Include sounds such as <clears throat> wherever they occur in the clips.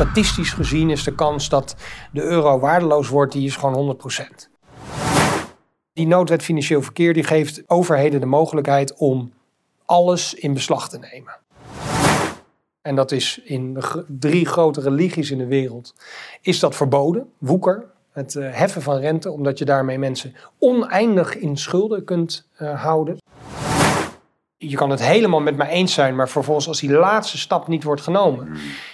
statistisch gezien is de kans dat de euro waardeloos wordt, die is gewoon 100%. Die noodwet financieel verkeer die geeft overheden de mogelijkheid om alles in beslag te nemen. En dat is in de drie grote religies in de wereld. Is dat verboden? Woeker, het eh, heffen van rente, omdat je daarmee mensen oneindig in schulden kunt eh, houden. Je kan het helemaal met mij eens zijn, maar vervolgens als die laatste stap niet wordt genomen,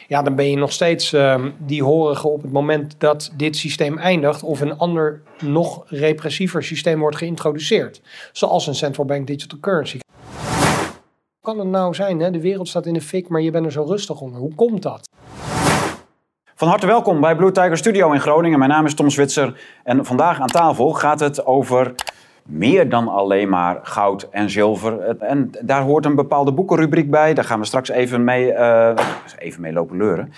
ja, dan ben je nog steeds ehm, die horige op het moment dat dit systeem eindigt of een ander nog repressiever systeem wordt geïntroduceerd, zoals een central bank digital currency. Hoe kan het nou zijn? Hè? De wereld staat in de fik, maar je bent er zo rustig onder. Hoe komt dat? Van harte welkom bij Blue Tiger Studio in Groningen. Mijn naam is Tom Zwitser en vandaag aan tafel gaat het over meer dan alleen maar goud en zilver. En daar hoort een bepaalde boekenrubriek bij. Daar gaan we straks even mee, eh, even mee lopen leuren.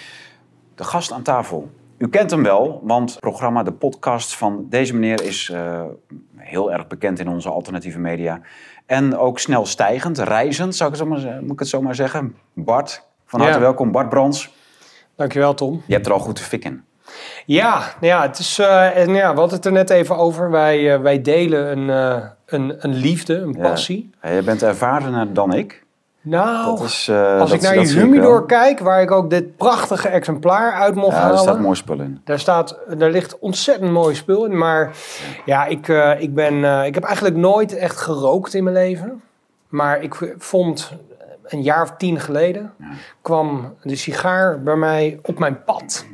De gast aan tafel. U kent hem wel, want het programma, de podcast van deze meneer is eh, heel erg bekend in onze alternatieve media. En ook snel stijgend, reizend, zou ik het zo maar, ze- moet ik het zo maar zeggen. Bart, van harte Ja. welkom. Bart Brons, Dankjewel, Tom. je hebt er al goed de fik in. Ja, nou ja, het is, eh, en ja, we hadden het er net even over. Wij, eh, wij delen een, eh, een, een liefde, een Ja. passie. Ja, Je bent ervarener dan ik. Nou, is, als dat- ik naar je humidor kijk, waar ik ook dit prachtige exemplaar uit mocht Ja, halen. er staat mooi spul in. Daar, staat, daar ligt ontzettend mooi spul in. Maar ja, ik, ik, ben, ik heb eigenlijk nooit echt gerookt in mijn leven. Maar ik vond een jaar of tien geleden kwam de sigaar bij mij op mijn pad.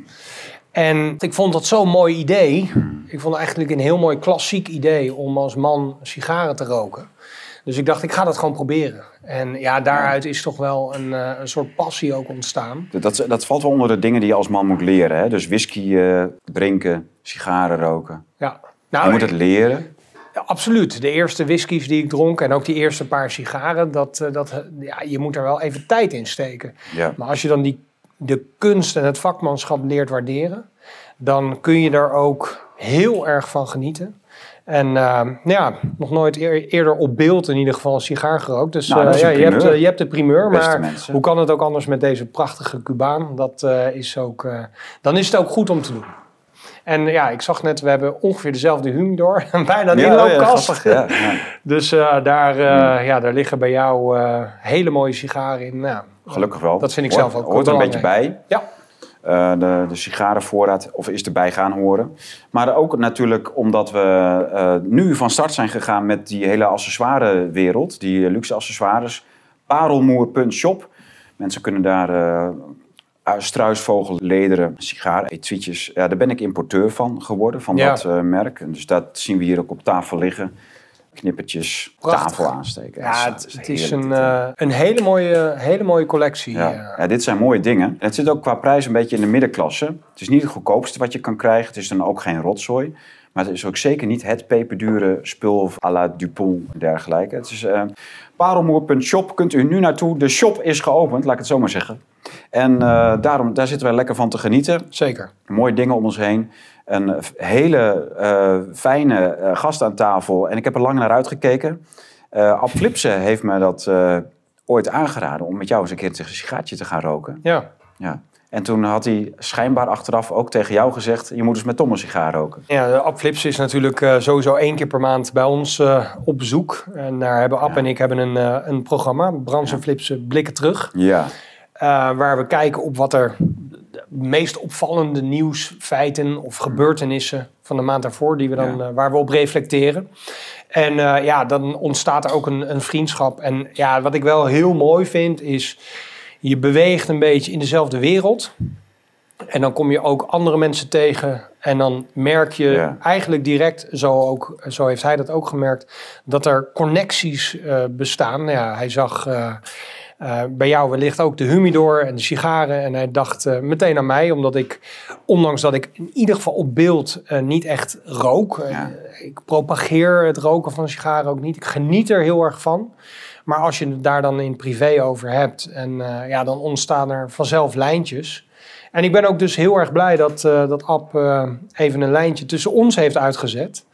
En ik vond dat zo'n mooi idee. Ik vond het eigenlijk een heel mooi klassiek idee om als man sigaren te roken. Dus ik dacht, ik ga dat gewoon proberen. En ja, daaruit is toch wel een, eh, een soort passie ook ontstaan. Dat, dat valt wel onder de dingen die je als man moet leren. Hè? Dus whisky eh, drinken, sigaren roken. Ja. je Nou, moet het leren. Ja, absoluut. De eerste whiskies die ik dronk en ook die eerste paar sigaren, dat, eh, dat, ja, je moet er wel even tijd in steken. Ja. Maar als je dan die, de kunst en het vakmanschap leert waarderen, dan kun je er ook heel erg van genieten. En eh, ja, nog nooit eer- eerder op beeld in ieder geval een sigaar gerookt. Dus Nou, eh, ja, je, hebt, eh, je hebt de primeur, Beste maar mensen. hoe kan het ook anders met deze prachtige Cubaan? Dat eh, is ook, dan is het ook goed om te doen. En ja, ik zag net, we hebben ongeveer dezelfde humidor. <laughs> Bijna een Ja, inloopkast. grappig, ja, ja. <laughs> Dus daar, ja, daar liggen bij jou hele mooie sigaren in. Nou, Gelukkig wel. Dat vind ik Hoort- zelf ook Hoort er een beetje bij. Ja, eh, de, de sigarenvoorraad, of is erbij gaan horen. Maar ook natuurlijk omdat we eh, nu van start zijn gegaan met die hele accessoirewereld, die eh, luxe accessoires. Parelmoer.shop. Mensen kunnen daar eh struisvogel, lederen, sigaren, etuietjes. Ja, daar ben ik importeur van geworden, van Ja. dat merk. En dus dat zien we hier ook op tafel liggen. Knippertjes, Prachtig. tafel aansteken. ja het, het is een, eh. een hele, mooie, hele mooie collectie. Ja. eh. ja, dit zijn mooie dingen. En het zit ook qua prijs een beetje in de middenklasse. Het is niet het goedkoopste wat je kan krijgen. Het is dan ook geen rotzooi. Maar het is ook zeker niet het peperdure spul of à la Dupont en dergelijke. Het is eh parelmoer.shop. Kunt u nu naartoe. De shop is geopend, laat ik het zo maar zeggen. En daarom, daar zitten wij lekker van te genieten. Zeker. Mooie dingen om ons heen. Een eh, hele eh, fijne eh, gast aan tafel. En ik heb er lang naar uitgekeken. Eh Ab Flipsen heeft me dat ooit aangeraden om met jou eens een keer een sigaartje te gaan roken. Ja. Ja. En toen had hij schijnbaar achteraf ook tegen jou gezegd... je moet eens met Tom een sigaar roken. Ja, App Flips is natuurlijk sowieso één keer per maand bij ons op bezoek. En daar hebben App Ja. en ik hebben een, een programma, Brans en Flips eh, Blikken Terug. Ja. Waar we kijken op wat er meest opvallende nieuwsfeiten of gebeurtenissen van de maand daarvoor, die we dan, Ja. eh, waar we op reflecteren. En eh, ja, dan ontstaat er ook een, een vriendschap. En ja, wat ik wel heel mooi vind, is je beweegt een beetje in dezelfde wereld. En dan kom je ook andere mensen tegen. En dan merk je Ja. eigenlijk direct, zo, ook, zo heeft hij dat ook gemerkt, dat er connecties eh, bestaan. Ja, hij zag eh, bij jou wellicht ook de humidor en de sigaren. En hij dacht eh, meteen aan mij, omdat ik, ondanks dat ik in ieder geval op beeld eh, niet echt rook. Ja. ik propageer het roken van sigaren ook niet. Ik geniet er heel erg van. Maar als je het daar dan in privé over hebt, en ja, dan ontstaan er vanzelf lijntjes. En ik ben ook dus heel erg blij dat, dat Ab even een lijntje tussen ons heeft uitgezet.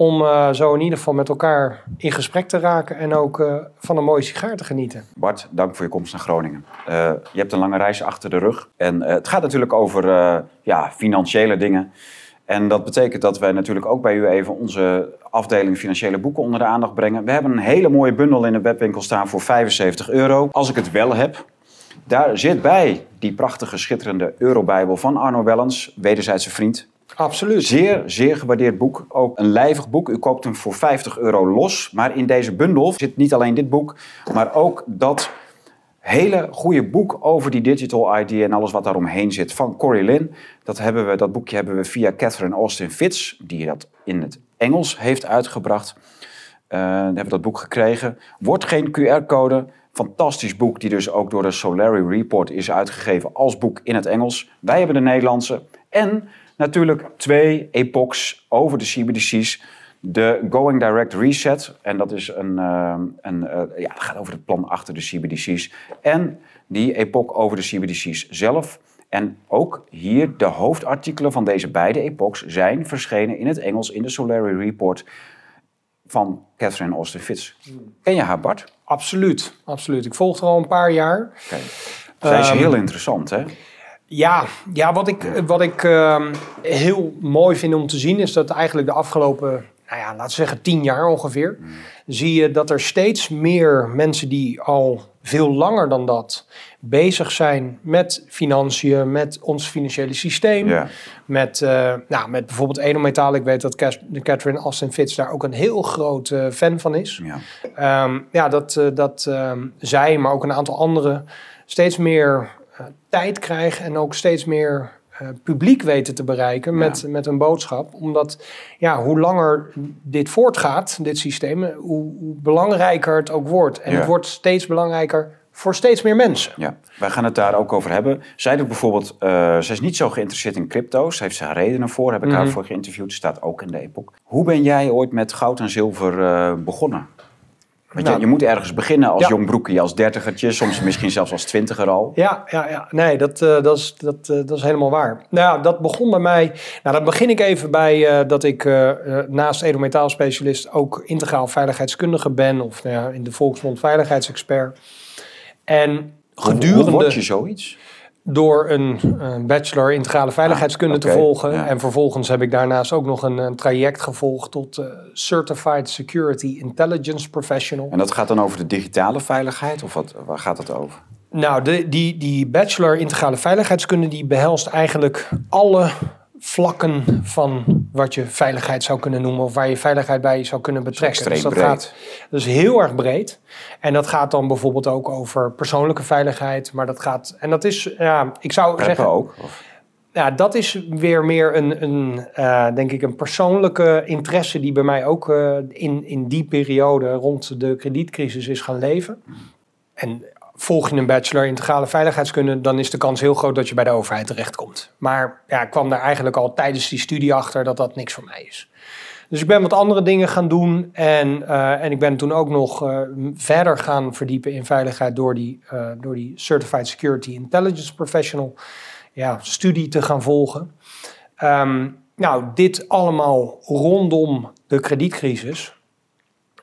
Om uh, zo in ieder geval met elkaar in gesprek te raken en ook uh, van een mooie sigaar te genieten. Bart, dank voor je komst naar Groningen. Uh, je hebt een lange reis achter de rug en het gaat natuurlijk over ja, financiële dingen. En dat betekent dat wij natuurlijk ook bij u even onze afdeling financiële boeken onder de aandacht brengen. We hebben een hele mooie bundel in de webwinkel staan voor 75 euro. Als ik het wel heb, daar zit bij die prachtige, schitterende Eurobijbel van Arno Wellens, wederzijdse vriend. Absoluut. Zeer, zeer gewaardeerd boek. Ook een lijvig boek. U koopt hem voor 50 euro los. Maar in deze bundel zit niet alleen dit boek, maar ook dat hele goede boek over die digital ID en alles wat daaromheen zit van Corey Lynn. Dat, hebben we, dat boekje hebben we via Catherine Austin Fitz, die dat in het Engels heeft uitgebracht. Uh, hebben we dat boek gekregen. Wordt geen QR-code. Fantastisch boek, die dus ook door de Solari Report is uitgegeven als boek in het Engels. Wij hebben de Nederlandse. En natuurlijk twee epochs over de CBDC's. De Going Direct Reset, en dat is een, uh, een uh, ja, dat gaat over het plan achter de CBDC's. En die epoch over de CBDC's zelf. En ook hier de hoofdartikelen van deze beide epochs zijn verschenen in het Engels in de Solari Report van Catherine Austin Fitz. Ken je haar, Bart? Absoluut, absoluut. Ik volg er al een paar jaar. Okay. Zij is um, heel interessant, hè? Ja, ja wat ik, wat ik uh, heel mooi vind om te zien is dat eigenlijk de afgelopen, nou ja, laten we zeggen tien jaar ongeveer, mm. zie je dat er steeds meer mensen die al veel langer dan dat bezig zijn met financiën, met ons financiële systeem. Met, uh, nou, met bijvoorbeeld edelmetaal. Ik weet dat Catherine Austin Fitz daar ook een heel groot uh, fan van is. Ja, um, ja dat, uh, dat um, zij, maar ook een aantal anderen, steeds meer tijd krijgen en ook steeds meer uh, publiek weten te bereiken met, met een boodschap. Omdat ja, hoe langer dit voortgaat, dit systeem, hoe, hoe belangrijker het ook wordt. En het wordt steeds belangrijker voor steeds meer mensen. Ja, wij gaan het daar ook over hebben. Zij doet bijvoorbeeld, uh, ze is niet zo geïnteresseerd in crypto's. Heeft ze haar redenen voor, heb ik haar mhm. voor geïnterviewd. Staat ook in de e-book. Hoe ben jij ooit met goud en zilver uh, begonnen? Want je, nou, je, moet ergens beginnen als jong broekje, als dertigertje, soms <laughs> misschien zelfs als twintiger al. Ja, ja, ja. nee, dat, uh, dat, is, dat, uh, dat is helemaal waar. Nou ja, dat begon bij mij. Nou, dat begin ik even bij uh, dat ik naast edelmetaalspecialist ook integraal veiligheidskundige ben, of nou ja, in de volksmond veiligheidsexpert. En gedurende. Hoe, hoe word je zoiets? Door een, een, bachelor integrale veiligheidskunde te volgen. En vervolgens heb ik daarnaast ook nog een, een traject gevolgd tot uh, Certified Security Intelligence Professional. En dat gaat dan over de digitale veiligheid? Of wat, waar gaat het over? Nou, de, die, die bachelor integrale veiligheidskunde die behelst eigenlijk alle vlakken van wat je veiligheid zou kunnen noemen, of waar je veiligheid bij zou kunnen betrekken. Dus dat breed. gaat dus heel erg breed. En dat gaat dan bijvoorbeeld ook over persoonlijke veiligheid, maar dat gaat, en dat is, ja, ik zou zeggen. ook? Ja, dat is weer meer een, een uh, denk ik, een persoonlijke interesse die bij mij ook uh, in, in die periode rond de kredietcrisis is gaan leven. En volg je een bachelor integrale veiligheidskunde, dan is de kans heel groot dat je bij de overheid terechtkomt. Maar ja, ik kwam daar eigenlijk al tijdens die studie achter dat dat niks voor mij is. Dus ik ben wat andere dingen gaan doen en, uh, en ik ben toen ook nog uh, verder gaan verdiepen in veiligheid door die, uh, door die Certified Security Intelligence Professional ja, studie te gaan volgen. Um, nou, dit allemaal rondom de kredietcrisis.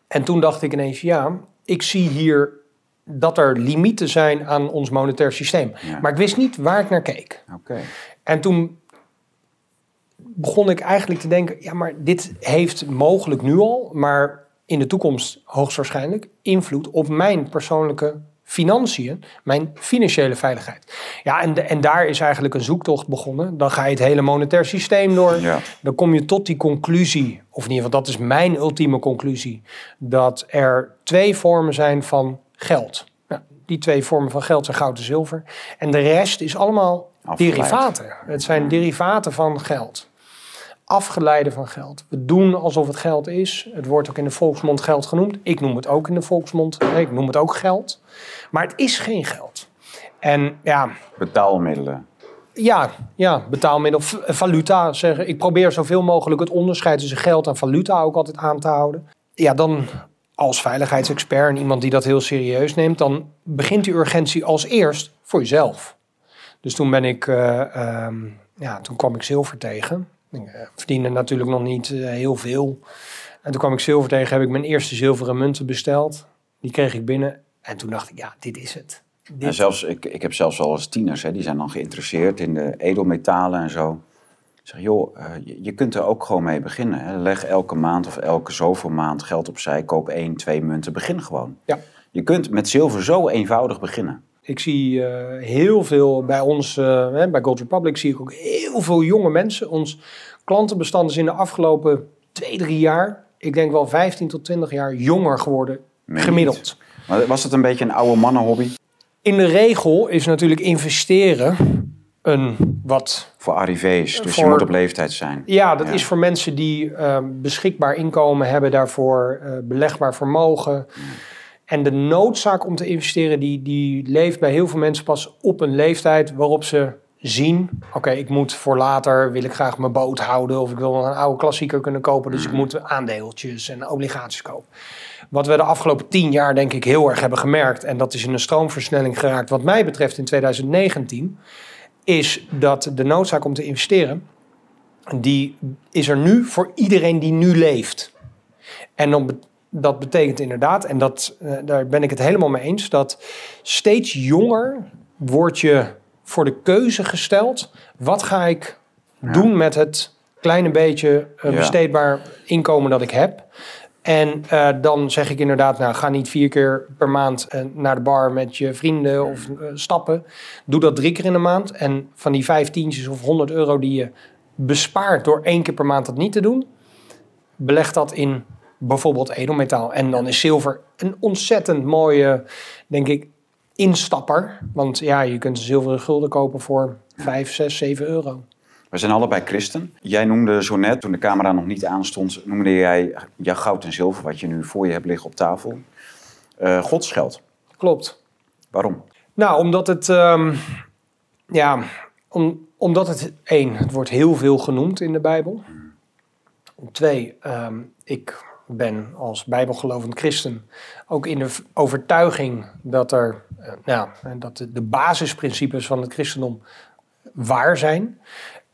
En toen dacht ik ineens, ja, ik zie hier dat er limieten zijn aan ons monetair systeem. Maar ik wist niet waar ik naar keek. Okay. En toen begon ik eigenlijk te denken: ja, maar dit heeft mogelijk nu al, maar in de toekomst hoogstwaarschijnlijk invloed op mijn persoonlijke financiën, mijn financiële veiligheid. Ja, en, en daar is eigenlijk een zoektocht begonnen. Dan ga je het hele monetair systeem door. Ja. Dan kom je tot die conclusie, of in ieder geval dat is mijn ultieme conclusie, dat er twee vormen zijn van geld. die twee vormen van geld zijn goud en zilver. En de rest is allemaal derivaten. Het zijn derivaten van geld. Afgeleide van geld. We doen alsof het geld is. Het wordt ook in de volksmond geld genoemd. Ik noem het ook in de volksmond. Ik noem het ook geld. Maar het is geen geld. En ja. Betaalmiddelen. Ja, ja, betaalmiddel, valuta zeggen. Ik probeer zoveel mogelijk het onderscheid tussen geld en valuta ook altijd aan te houden. Ja, dan als veiligheidsexpert en iemand die dat heel serieus neemt, dan begint die urgentie als eerst voor jezelf. Dus toen ben ik, uh, um, ja, toen kwam ik zilver tegen. Ik uh, verdiende natuurlijk nog niet uh, heel veel. En toen kwam ik zilver tegen, heb ik mijn eerste zilveren munten besteld. Die kreeg ik binnen. En toen dacht ik, ja, dit is het. Dit... En zelfs, ik, ik heb zelfs wel eens tieners, hè, die zijn dan geïnteresseerd in de edelmetalen en zo. Zeg, joh, uh, je, je, kunt er ook gewoon mee beginnen. Hè. Leg elke maand of elke zoveel maand geld opzij, koop één, twee munten, begin gewoon. Ja. Je kunt met zilver zo eenvoudig beginnen. Ik zie uh, heel veel bij ons, uh, bij Gold Republic, zie ik ook heel veel jonge mensen. Ons klantenbestand is in de afgelopen twee, drie jaar, ik denk wel 15 tot 20 jaar jonger geworden, gemiddeld. Maar was het een beetje een oude mannenhobby? In de regel is natuurlijk investeren een wat... Voor arrivés, dus Voor- je moet op leeftijd zijn. Ja, dat Ja. is voor mensen die eh, beschikbaar inkomen hebben daarvoor, eh, belegbaar vermogen. En de noodzaak om te investeren, die, die leeft bij heel veel mensen pas op een leeftijd waarop ze zien... Oké, ik moet voor later, wil ik graag mijn boot houden... of ik wil een oude klassieker kunnen kopen... dus ik moet aandeeltjes en obligaties kopen. Wat we de afgelopen tien jaar denk ik heel erg hebben gemerkt... en dat is in een stroomversnelling geraakt wat mij betreft in 2019... is dat de noodzaak om te investeren die is er nu voor iedereen die nu leeft. En dan dat betekent inderdaad, en dat, eh, daar ben ik het helemaal mee eens, dat steeds jonger wordt je voor de keuze gesteld: wat ga ik doen met het kleine beetje eh, Ja. besteedbaar inkomen dat ik heb? En eh, dan zeg ik inderdaad, nou, ga niet vier keer per maand eh, naar de bar met je vrienden of eh, stappen. Doe dat drie keer in de maand. En van die vijf tientjes of 100 euro die je bespaart door één keer per maand dat niet te doen, beleg dat in bijvoorbeeld edelmetaal. En dan is zilver een ontzettend mooie, denk ik, instapper. Want ja, je kunt zilveren gulden kopen voor 5, 6, 7 euro. We zijn allebei christen. Jij noemde zo net, toen de camera nog niet aanstond, noemde jij jouw goud en zilver, wat je nu voor je hebt liggen op tafel, eh godsgeld. Klopt. Waarom? Nou, omdat het, ehm, ja, om, omdat het één, het wordt heel veel genoemd in de Bijbel. Twee, ehm, ik ben als bijbelgelovend christen ook in de overtuiging dat er, eh, nou, dat de basisprincipes van het christendom waar zijn.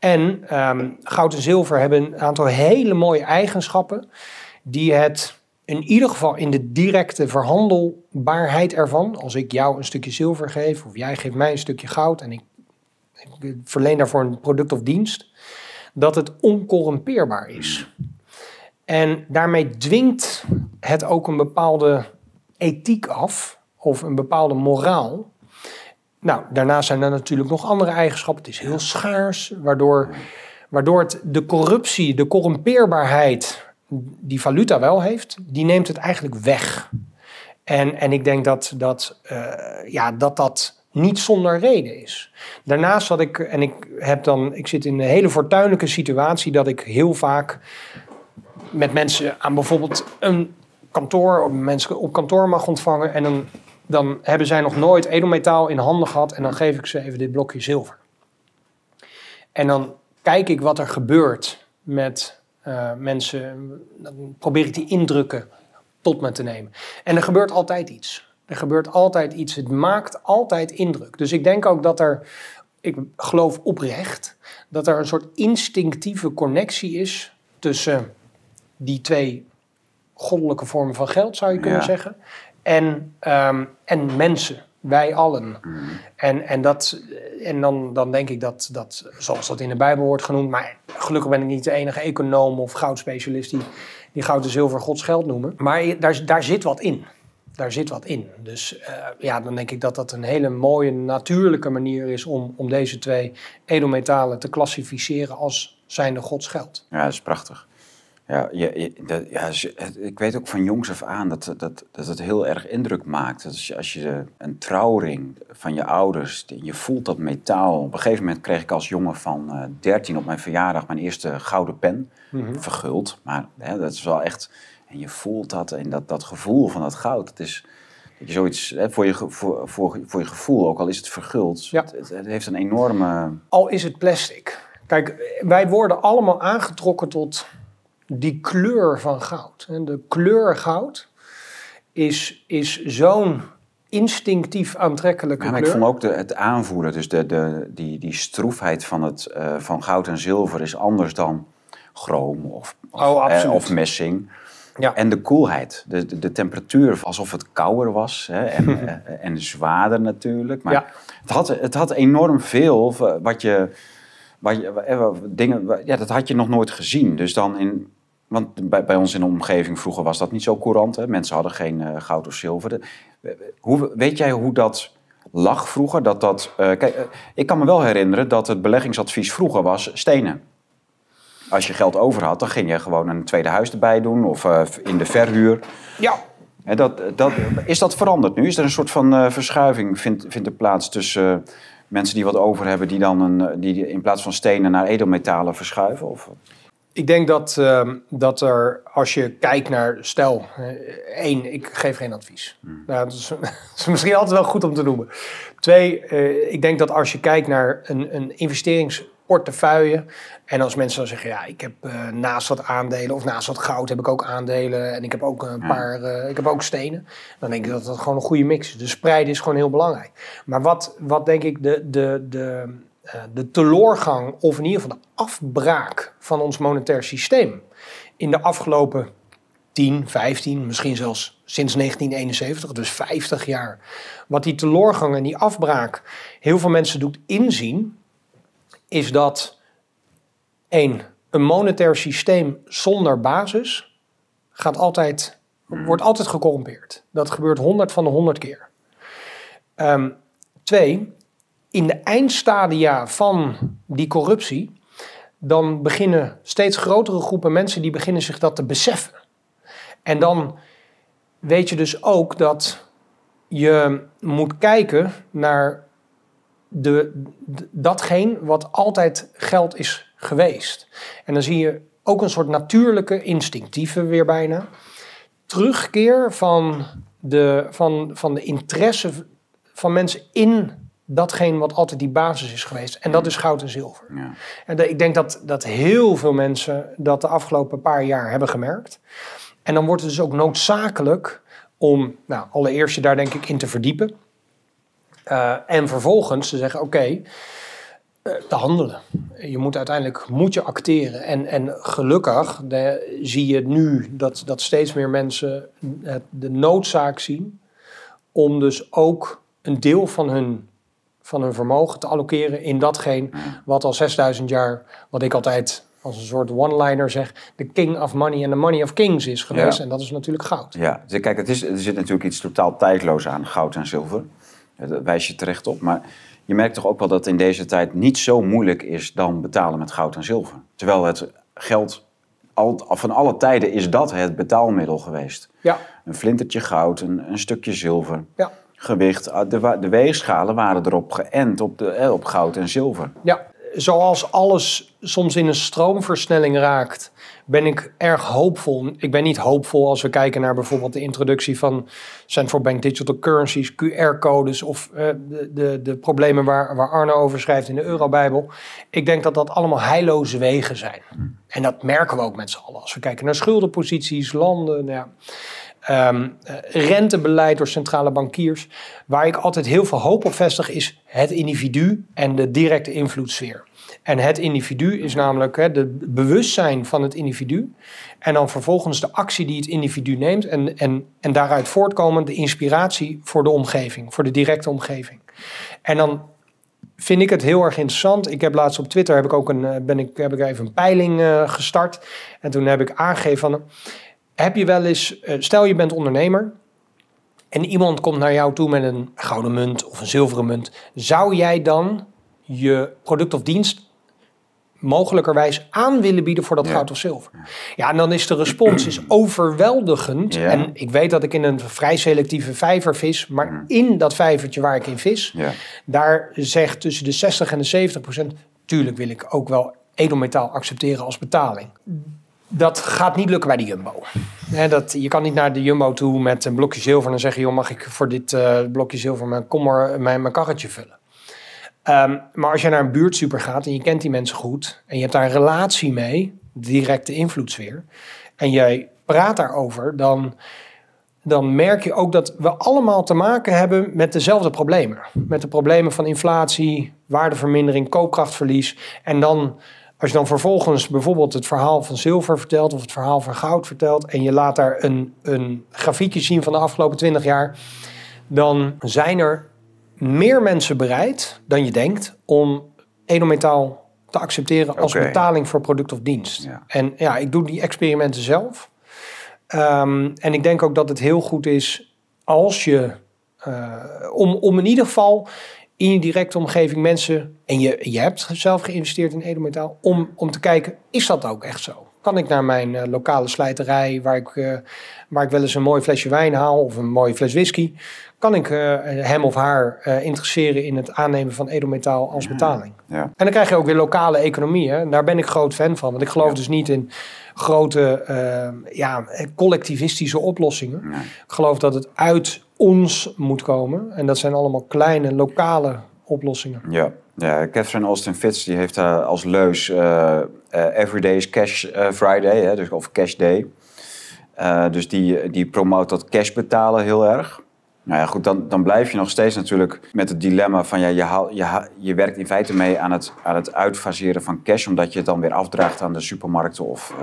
En ehm, goud en zilver hebben een aantal hele mooie eigenschappen die het in ieder geval in de directe verhandelbaarheid ervan, als ik jou een stukje zilver geef of jij geeft mij een stukje goud en ik, ik verleen daarvoor een product of dienst, dat het oncorrumpeerbaar is. En daarmee dwingt het ook een bepaalde ethiek af of een bepaalde moraal. Nou, daarnaast zijn er natuurlijk nog andere eigenschappen. Het is heel schaars, waardoor, waardoor het de corruptie, de corrumpeerbaarheid die valuta wel heeft, die neemt het eigenlijk weg. En, en ik denk dat dat, eh, ja, dat dat niet zonder reden is. Daarnaast had ik, en ik heb dan, ik zit in een hele fortuinlijke situatie dat ik heel vaak met mensen aan bijvoorbeeld een kantoor, of mensen op kantoor mag ontvangen. En dan, dan hebben zij nog nooit edelmetaal in handen gehad. En dan geef ik ze even dit blokje zilver. En dan kijk ik wat er gebeurt met eh, mensen. Dan probeer ik die indrukken tot me te nemen. En er gebeurt altijd iets. Er gebeurt altijd iets. Het maakt altijd indruk. Dus ik denk ook dat er, ik geloof oprecht, dat er een soort instinctieve connectie is tussen die twee goddelijke vormen van geld, zou je kunnen Ja. zeggen, en, ehm, en mensen, wij allen. Mm. En, en, dat, en dan, dan denk ik dat, dat, zoals dat in de Bijbel wordt genoemd, maar gelukkig ben ik niet de enige econoom of goudspecialist die, die goud en zilver Gods geld noemen. Maar daar, daar zit wat in. Daar zit wat in. Dus eh, ja, dan denk ik dat dat een hele mooie, natuurlijke manier is om, om deze twee edelmetalen te klassificeren als zijnde Gods geld. Ja, dat is prachtig. Ja, je, je- dat, ja, ik weet ook van jongs af aan dat, dat, dat het heel erg indruk maakt. Dat als je, als je een trouwring van je ouders, je voelt dat metaal. Op een gegeven moment kreeg ik als jongen van eh 13 op mijn verjaardag mijn eerste gouden pen. Verguld, maar hè, dat is wel echt... En je voelt dat en dat, dat gevoel van dat goud. Het is dat je zoiets hè, voor, je, voor, voor, voor je gevoel, ook al is het verguld, Ja. het, het, het heeft een enorme... Al is het plastic. Kijk, wij worden allemaal aangetrokken tot die kleur van goud. De kleur goud is, is zo'n instinctief aantrekkelijke Ja, maar ik vond ook de, het aanvoelen, dus de, de, die, die stroefheid van, het, eh, van goud en zilver is anders dan chroom of, of, Oh, eh, of messing. Ja. En de koelheid, de, de, de temperatuur, alsof het kouder was hè, en, <laughs> eh, en zwaarder natuurlijk. Maar Ja. het, had, het had enorm veel wat je, wat je dingen, ja, dat had je nog nooit gezien. Dus dan in, want bij, bij ons in de omgeving vroeger was dat niet zo courant. Hè? Mensen hadden geen eh, goud of zilver. De- hoe, weet jij hoe dat lag vroeger? Dat dat, eh, kijk, eh, ik kan me wel herinneren dat het beleggingsadvies vroeger was stenen. Als je geld over had, dan ging je gewoon een tweede huis erbij doen of in de verhuur. Ja, Hè, dat, dat, is dat veranderd nu? Is er een soort van verschuiving vindt, vindt er plaats tussen mensen die wat over hebben, die dan een, die in plaats van stenen naar edelmetalen verschuiven? Of? Ik denk dat, ehm, dat er, als je kijkt naar, stel, eh, één, ik geef geen advies. Nou, dat, is, <laughs> dat is misschien altijd wel goed om te noemen. Twee, eh, ik denk dat als je kijkt naar een, een investeringsportefeuille, en als mensen dan zeggen, ja, ik heb eh, naast wat aandelen of naast wat goud heb ik ook aandelen en ik heb ook een paar, eh, ik heb ook stenen, dan denk ik dat dat gewoon een goede mix is. Dus spreiden is gewoon heel belangrijk. Maar wat, wat denk ik de, de, de, de teloorgang, of in ieder geval de afbraak van ons monetair systeem in de afgelopen 10, 15, misschien zelfs sinds 1971, dus 50 jaar. Wat die teloorgang en die afbraak heel veel mensen doet inzien, is dat één, een monetair systeem zonder basis gaat altijd, wordt altijd gecorrumpeerd. Dat gebeurt 100 van de 100 keer. Ehm, twee, in de eindstadia van die corruptie, dan beginnen steeds grotere groepen mensen die beginnen zich dat te beseffen. En dan weet je dus ook dat je moet kijken naar de, datgene wat altijd geld is geweest. En dan zie je ook een soort natuurlijke, instinctieve weer bijna, terugkeer van de, van, van de interesse van mensen in datgene wat altijd die basis is geweest. En dat is goud en zilver. Ja. En de- ik denk dat, dat heel veel mensen dat de afgelopen paar jaar hebben gemerkt. En dan wordt het dus ook noodzakelijk om, nou, allereerst je daar denk ik in te verdiepen. Eh, en vervolgens te zeggen, oké, eh, te handelen. Je moet uiteindelijk moet je acteren. En, en gelukkig de, zie je nu dat, dat steeds meer mensen het, de noodzaak zien om dus ook een deel van hun, van hun vermogen te allokeren in datgene wat al 6000 jaar, wat ik altijd als een soort one-liner zeg, de king of money en the money of kings is geweest. Ja. En dat is natuurlijk goud. Ja, dus kijk, het is, er zit natuurlijk iets totaal tijdloos aan, goud en zilver. Daar wijs je terecht op. Maar je merkt toch ook wel dat in deze tijd niet zo moeilijk is dan betalen met goud en zilver. Terwijl het geld, al, van alle tijden is dat het betaalmiddel geweest. Ja, Een flintertje goud, een, een stukje zilver, ja, gewicht. Ah, De, de weegschalen waren erop geënt op, de, eh, op goud en zilver. ja. Zoals alles soms in een stroomversnelling raakt, ben ik erg hoopvol. Ik ben niet hoopvol als we kijken naar bijvoorbeeld de introductie van central bank digital currencies, QR-codes of eh, de, de, de problemen waar, waar Arno over schrijft in de Eurobijbel. Ik denk dat dat allemaal heilloze wegen zijn. En dat merken we ook met z'n allen. Als we kijken naar schuldenposities, landen, nou ja. Ehm, eh, rentebeleid door centrale bankiers. Waar ik altijd heel veel hoop op vestig is het individu en de directe invloedssfeer. En het individu is namelijk de bewustzijn van het individu. En dan vervolgens de actie die het individu neemt. En, en, en daaruit voortkomend de inspiratie voor de omgeving, voor de directe omgeving. En dan vind ik het heel erg interessant. Ik heb laatst op Twitter heb ik ook een, eh, ben ik, heb ik even een peiling eh, gestart. En toen heb ik aangegeven van. Heb je wel eens, eh, stel je bent ondernemer en iemand komt naar jou toe met een gouden munt of een zilveren munt. Zou jij dan je product of dienst mogelijkerwijs aan willen bieden voor dat Ja. goud of zilver? Ja, en dan is de respons is overweldigend. Ja. En ik weet dat ik in een vrij selectieve vijver vis, maar in dat vijvertje waar ik in vis, Ja. daar zegt tussen de 60 en de 70 procent, tuurlijk wil ik ook wel edelmetaal accepteren als betaling. Dat gaat niet lukken bij de Jumbo. Dat, je kan niet naar de Jumbo toe met een blokje zilver en zeggen, joh, mag ik voor dit eh, blokje zilver mijn kommer, mijn, mijn karretje vullen? Ehm, maar als je naar een buurtsuper gaat en je kent die mensen goed en je hebt daar een relatie mee, directe invloedssfeer, en jij praat daarover, dan, dan merk je ook dat we allemaal te maken hebben met dezelfde problemen. Met de problemen van inflatie, waardevermindering, koopkrachtverlies. En dan, Als je dan vervolgens bijvoorbeeld het verhaal van zilver vertelt of het verhaal van goud vertelt en je laat daar een, een grafiekje zien van de afgelopen 20 jaar, dan zijn er meer mensen bereid dan je denkt om edelmetaal te accepteren als betaling voor product of dienst. Ja. En ja, ik doe die experimenten zelf. Ehm, en ik denk ook dat het heel goed is als je, eh, om, om in ieder geval in je directe omgeving mensen, en je, je hebt zelf geïnvesteerd in edelmetaal, om, om te kijken, is dat ook echt zo? Kan ik naar mijn eh, lokale slijterij, waar ik, eh, waar ik wel eens een mooi flesje wijn haal of een mooie fles whisky, kan ik eh, hem of haar interesseren in het aannemen van edelmetaal als betaling? Ja. En dan krijg je ook weer lokale economie. Hè? Daar ben ik groot fan van. Want ik geloof Ja. dus niet in grote ja, collectivistische oplossingen. Ik geloof dat het uit ons moet komen. En dat zijn allemaal kleine lokale oplossingen. Ja. ja, Catherine Austin Fitz die heeft daar als leus eh eh, Everyday is Cash eh, Friday, hè, dus, of Cash Day. Dus die, die promoot dat cash betalen heel erg. Nou ja, goed, dan, dan blijf je nog steeds natuurlijk met het dilemma van ja, je, haal, je, je werkt in feite mee aan het, aan het uitfaseren van cash, omdat je het dan weer afdraagt aan de supermarkten. Of,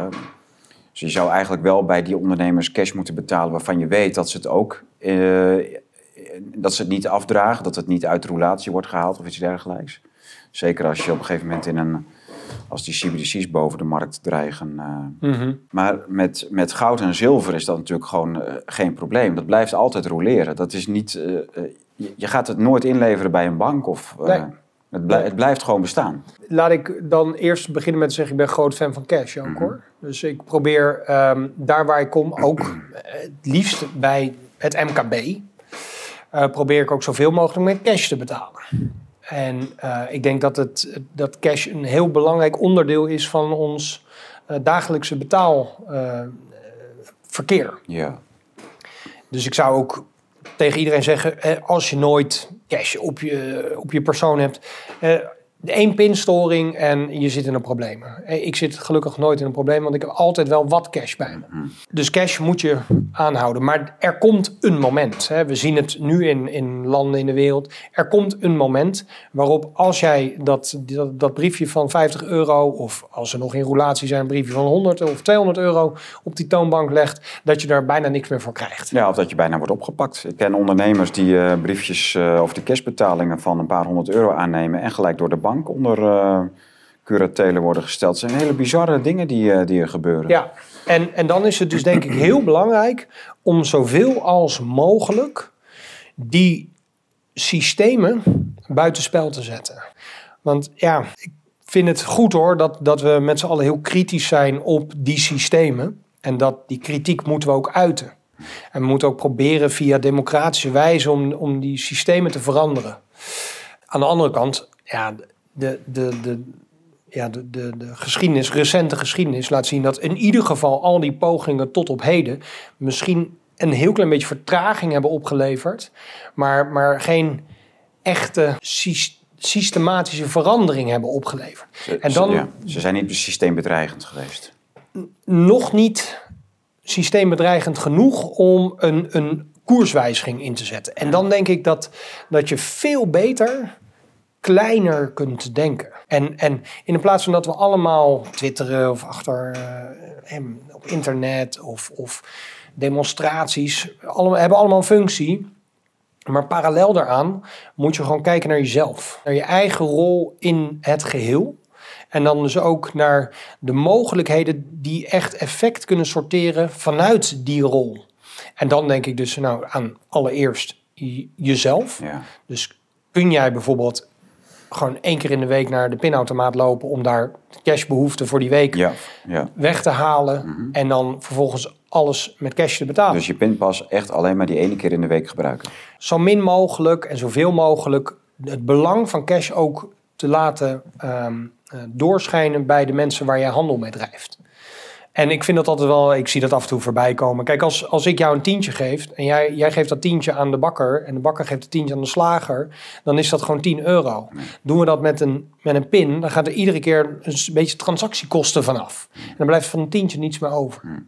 dus je zou eigenlijk wel bij die ondernemers cash moeten betalen waarvan je weet dat ze het ook eh, dat ze het niet afdragen, dat het niet uit de roulatie wordt gehaald of iets dergelijks. Zeker als je op een gegeven moment in een, als die CBDC's boven de markt dreigen. eh. Maar met, met goud en zilver is dat natuurlijk gewoon eh, geen probleem. Dat blijft altijd roleren. Dat is niet, je, je gaat het nooit inleveren bij een bank of Nee. Het, blij- het blijft gewoon bestaan. Laat ik dan eerst beginnen met te zeggen, ik ben groot fan van cash ook hoor. Dus ik probeer ehm, daar waar ik kom ook <clears throat> het liefst bij het MKB. eh, probeer ik ook zoveel mogelijk met cash te betalen. En eh, ik denk dat, het, dat cash een heel belangrijk onderdeel is van ons eh, dagelijkse betaalverkeer. Ja. Dus ik zou ook tegen iedereen zeggen, eh, als je nooit cash op je, op je persoon hebt, eh, één pinstoring en je zit in een probleem. Eh, Ik zit gelukkig nooit in een probleem, want ik heb altijd wel wat cash bij me. Dus cash moet je aanhouden. Maar er komt een moment. Hè. We zien het nu in, in landen in de wereld. Er komt een moment waarop als jij dat, dat, dat briefje van 50 euro... of als er nog in roulatie zijn, een briefje van 100 of 200 euro... op die toonbank legt, dat je daar bijna niks meer voor krijgt. ja, of dat je bijna wordt opgepakt. Ik ken ondernemers die eh, briefjes eh, of de cashbetalingen van een paar honderd euro aannemen en gelijk door de bank onder eh curatele worden gesteld. Het zijn hele bizarre dingen die, eh, die er gebeuren. Ja, en, en dan is het dus denk ik heel belangrijk om zoveel als mogelijk die systemen buitenspel te zetten. Want ja, ik vind het goed hoor dat, dat we met z'n allen heel kritisch zijn op die systemen. En dat die kritiek moeten we ook uiten. En we moeten ook proberen via democratische wijze om, om die systemen te veranderen. Aan de andere kant, ja, de, de, de, ja, de, de, de geschiedenis, recente geschiedenis laat zien dat in ieder geval al die pogingen tot op heden misschien een heel klein beetje vertraging hebben opgeleverd, maar, maar geen echte sys- systematische verandering hebben opgeleverd. Ze, En dan ja, ze zijn niet systeembedreigend geweest. nog niet systeembedreigend genoeg om een, een koerswijziging in te zetten. En dan denk ik dat, dat je veel beter kleiner kunt denken. En, en in plaats van dat we allemaal twitteren of achter eh, op internet of, of demonstraties, allemaal, hebben allemaal een functie. Maar parallel daaraan moet je gewoon kijken naar jezelf. Naar je eigen rol in het geheel. En dan dus ook naar de mogelijkheden die echt effect kunnen sorteren vanuit die rol. En dan denk ik dus nou, aan allereerst jezelf. Ja. Dus kun jij bijvoorbeeld gewoon één keer in de week naar de pinautomaat lopen om daar cashbehoeften voor die week Ja, ja. weg te halen en dan vervolgens alles met cash te betalen. Dus je pinpas echt alleen maar die ene keer in de week gebruiken. Zo min mogelijk en zoveel mogelijk het belang van cash ook te laten ehm, eh, doorschijnen bij de mensen waar jij handel mee drijft. En ik vind dat altijd wel, ik zie dat af en toe voorbij komen. Kijk, als, als ik jou een tientje geef en jij, jij geeft dat tientje aan de bakker en de bakker geeft het tientje aan de slager, dan is dat gewoon 10 euro. Doen we dat met een, met een pin, dan gaat er iedere keer een beetje transactiekosten vanaf. En dan blijft van een tientje niets meer over.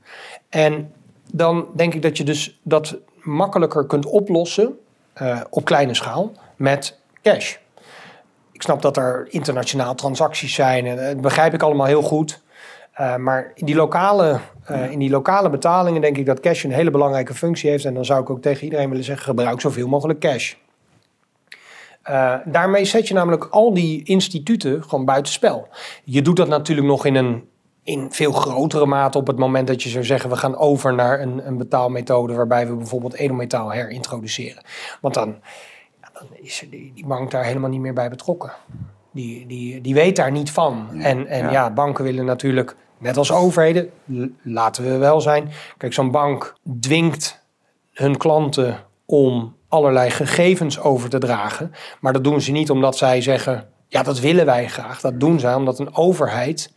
En dan denk ik dat je dus dat makkelijker kunt oplossen eh, op kleine schaal met cash. Ik snap dat er internationaal transacties zijn. En dat begrijp ik allemaal heel goed. Uh, maar in die, lokale, uh, in die lokale betalingen denk ik dat cash een hele belangrijke functie heeft. En dan zou ik ook tegen iedereen willen zeggen: gebruik zoveel mogelijk cash. Uh, daarmee zet je namelijk al die instituten gewoon buitenspel. Je doet dat natuurlijk nog in een in veel grotere mate op het moment dat je zou zeggen... we gaan over naar een, een betaalmethode... waarbij we bijvoorbeeld edelmetaal herintroduceren. Want dan, ja, dan is die, die bank daar helemaal niet meer bij betrokken. Die, die, die weet daar niet van. en en ja. ja. banken willen natuurlijk, net als overheden, laten we wel zijn. Kijk, zo'n bank dwingt hun klanten om allerlei gegevens over te dragen. Maar dat doen ze niet omdat zij zeggen: ja, dat willen wij graag. Dat doen zij omdat een overheid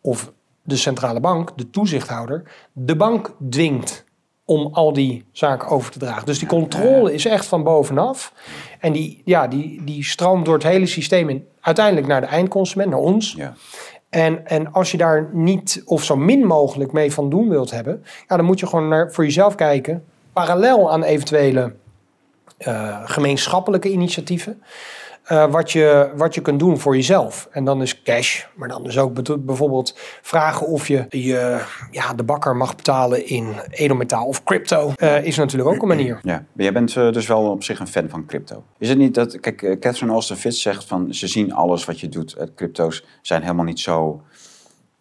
of de centrale bank, de toezichthouder, de bank dwingt om al die zaken over te dragen. Dus die controle is echt van bovenaf. En die, ja, die, die stroomt door het hele systeem in, uiteindelijk naar de eindconsument, naar ons. Ja. En, en als je daar niet of zo min mogelijk mee van doen wilt hebben, ja, dan moet je gewoon naar, voor jezelf kijken, parallel aan eventuele uh, gemeenschappelijke initiatieven. Uh, wat, je, wat je kunt doen voor jezelf. En dan is cash, maar dan dus ook bijvoorbeeld vragen of je, je ja, de bakker mag betalen in edelmetaal of crypto. Uh, is natuurlijk ook een manier. Ja, jij bent uh, dus wel op zich een fan van crypto. Is het niet dat, kijk, Catherine Austin Fitz zegt van ze zien alles wat je doet. crypto's zijn helemaal niet zo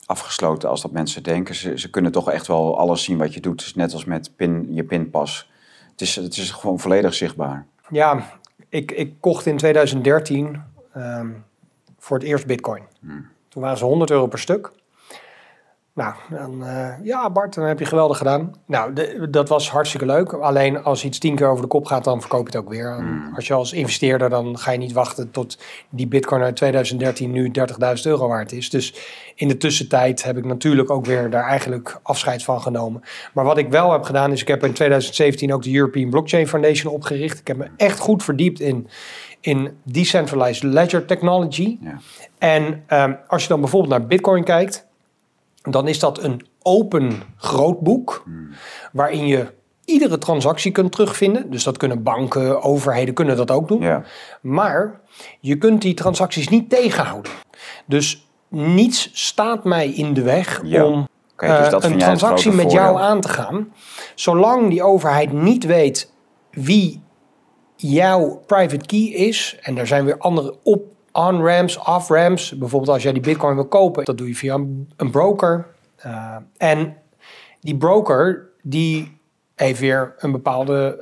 afgesloten als dat mensen denken. Ze, ze kunnen toch echt wel alles zien wat je doet. Dus net als met pin, je pinpas. Het is, het is gewoon volledig zichtbaar. Ja, ik, ik kocht in 2013 um, voor het eerst bitcoin. Hmm. Toen waren ze 100 euro per stuk. Nou, dan, uh, ja Bart, dan heb je geweldig gedaan. Nou, de, dat was hartstikke leuk. Alleen als iets tien keer over de kop gaat, dan verkoop je het ook weer. Hmm. Als je als investeerder, dan ga je niet wachten tot die bitcoin uit 2013 nu 30.000 euro waard is. Dus in de tussentijd heb ik natuurlijk ook weer daar eigenlijk afscheid van genomen. Maar wat ik wel heb gedaan, is ik heb in 2017 ook de European Blockchain Foundation opgericht. Ik heb me echt goed verdiept in, in decentralized ledger technology. Ja. En um, als je dan bijvoorbeeld naar bitcoin kijkt dan is dat een open grootboek hmm. waarin je iedere transactie kunt terugvinden. Dus dat kunnen banken, overheden kunnen dat ook doen. Ja. Maar je kunt die transacties niet tegenhouden. Dus niets staat mij in de weg om dus uh, een transactie met jou aan te gaan. Zolang die overheid niet weet wie jouw private key is. En er zijn weer andere op on-ramps, off-ramps. Bijvoorbeeld als jij die bitcoin wil kopen, dat doe je via een, broker. Uh, en die broker, die heeft weer een bepaalde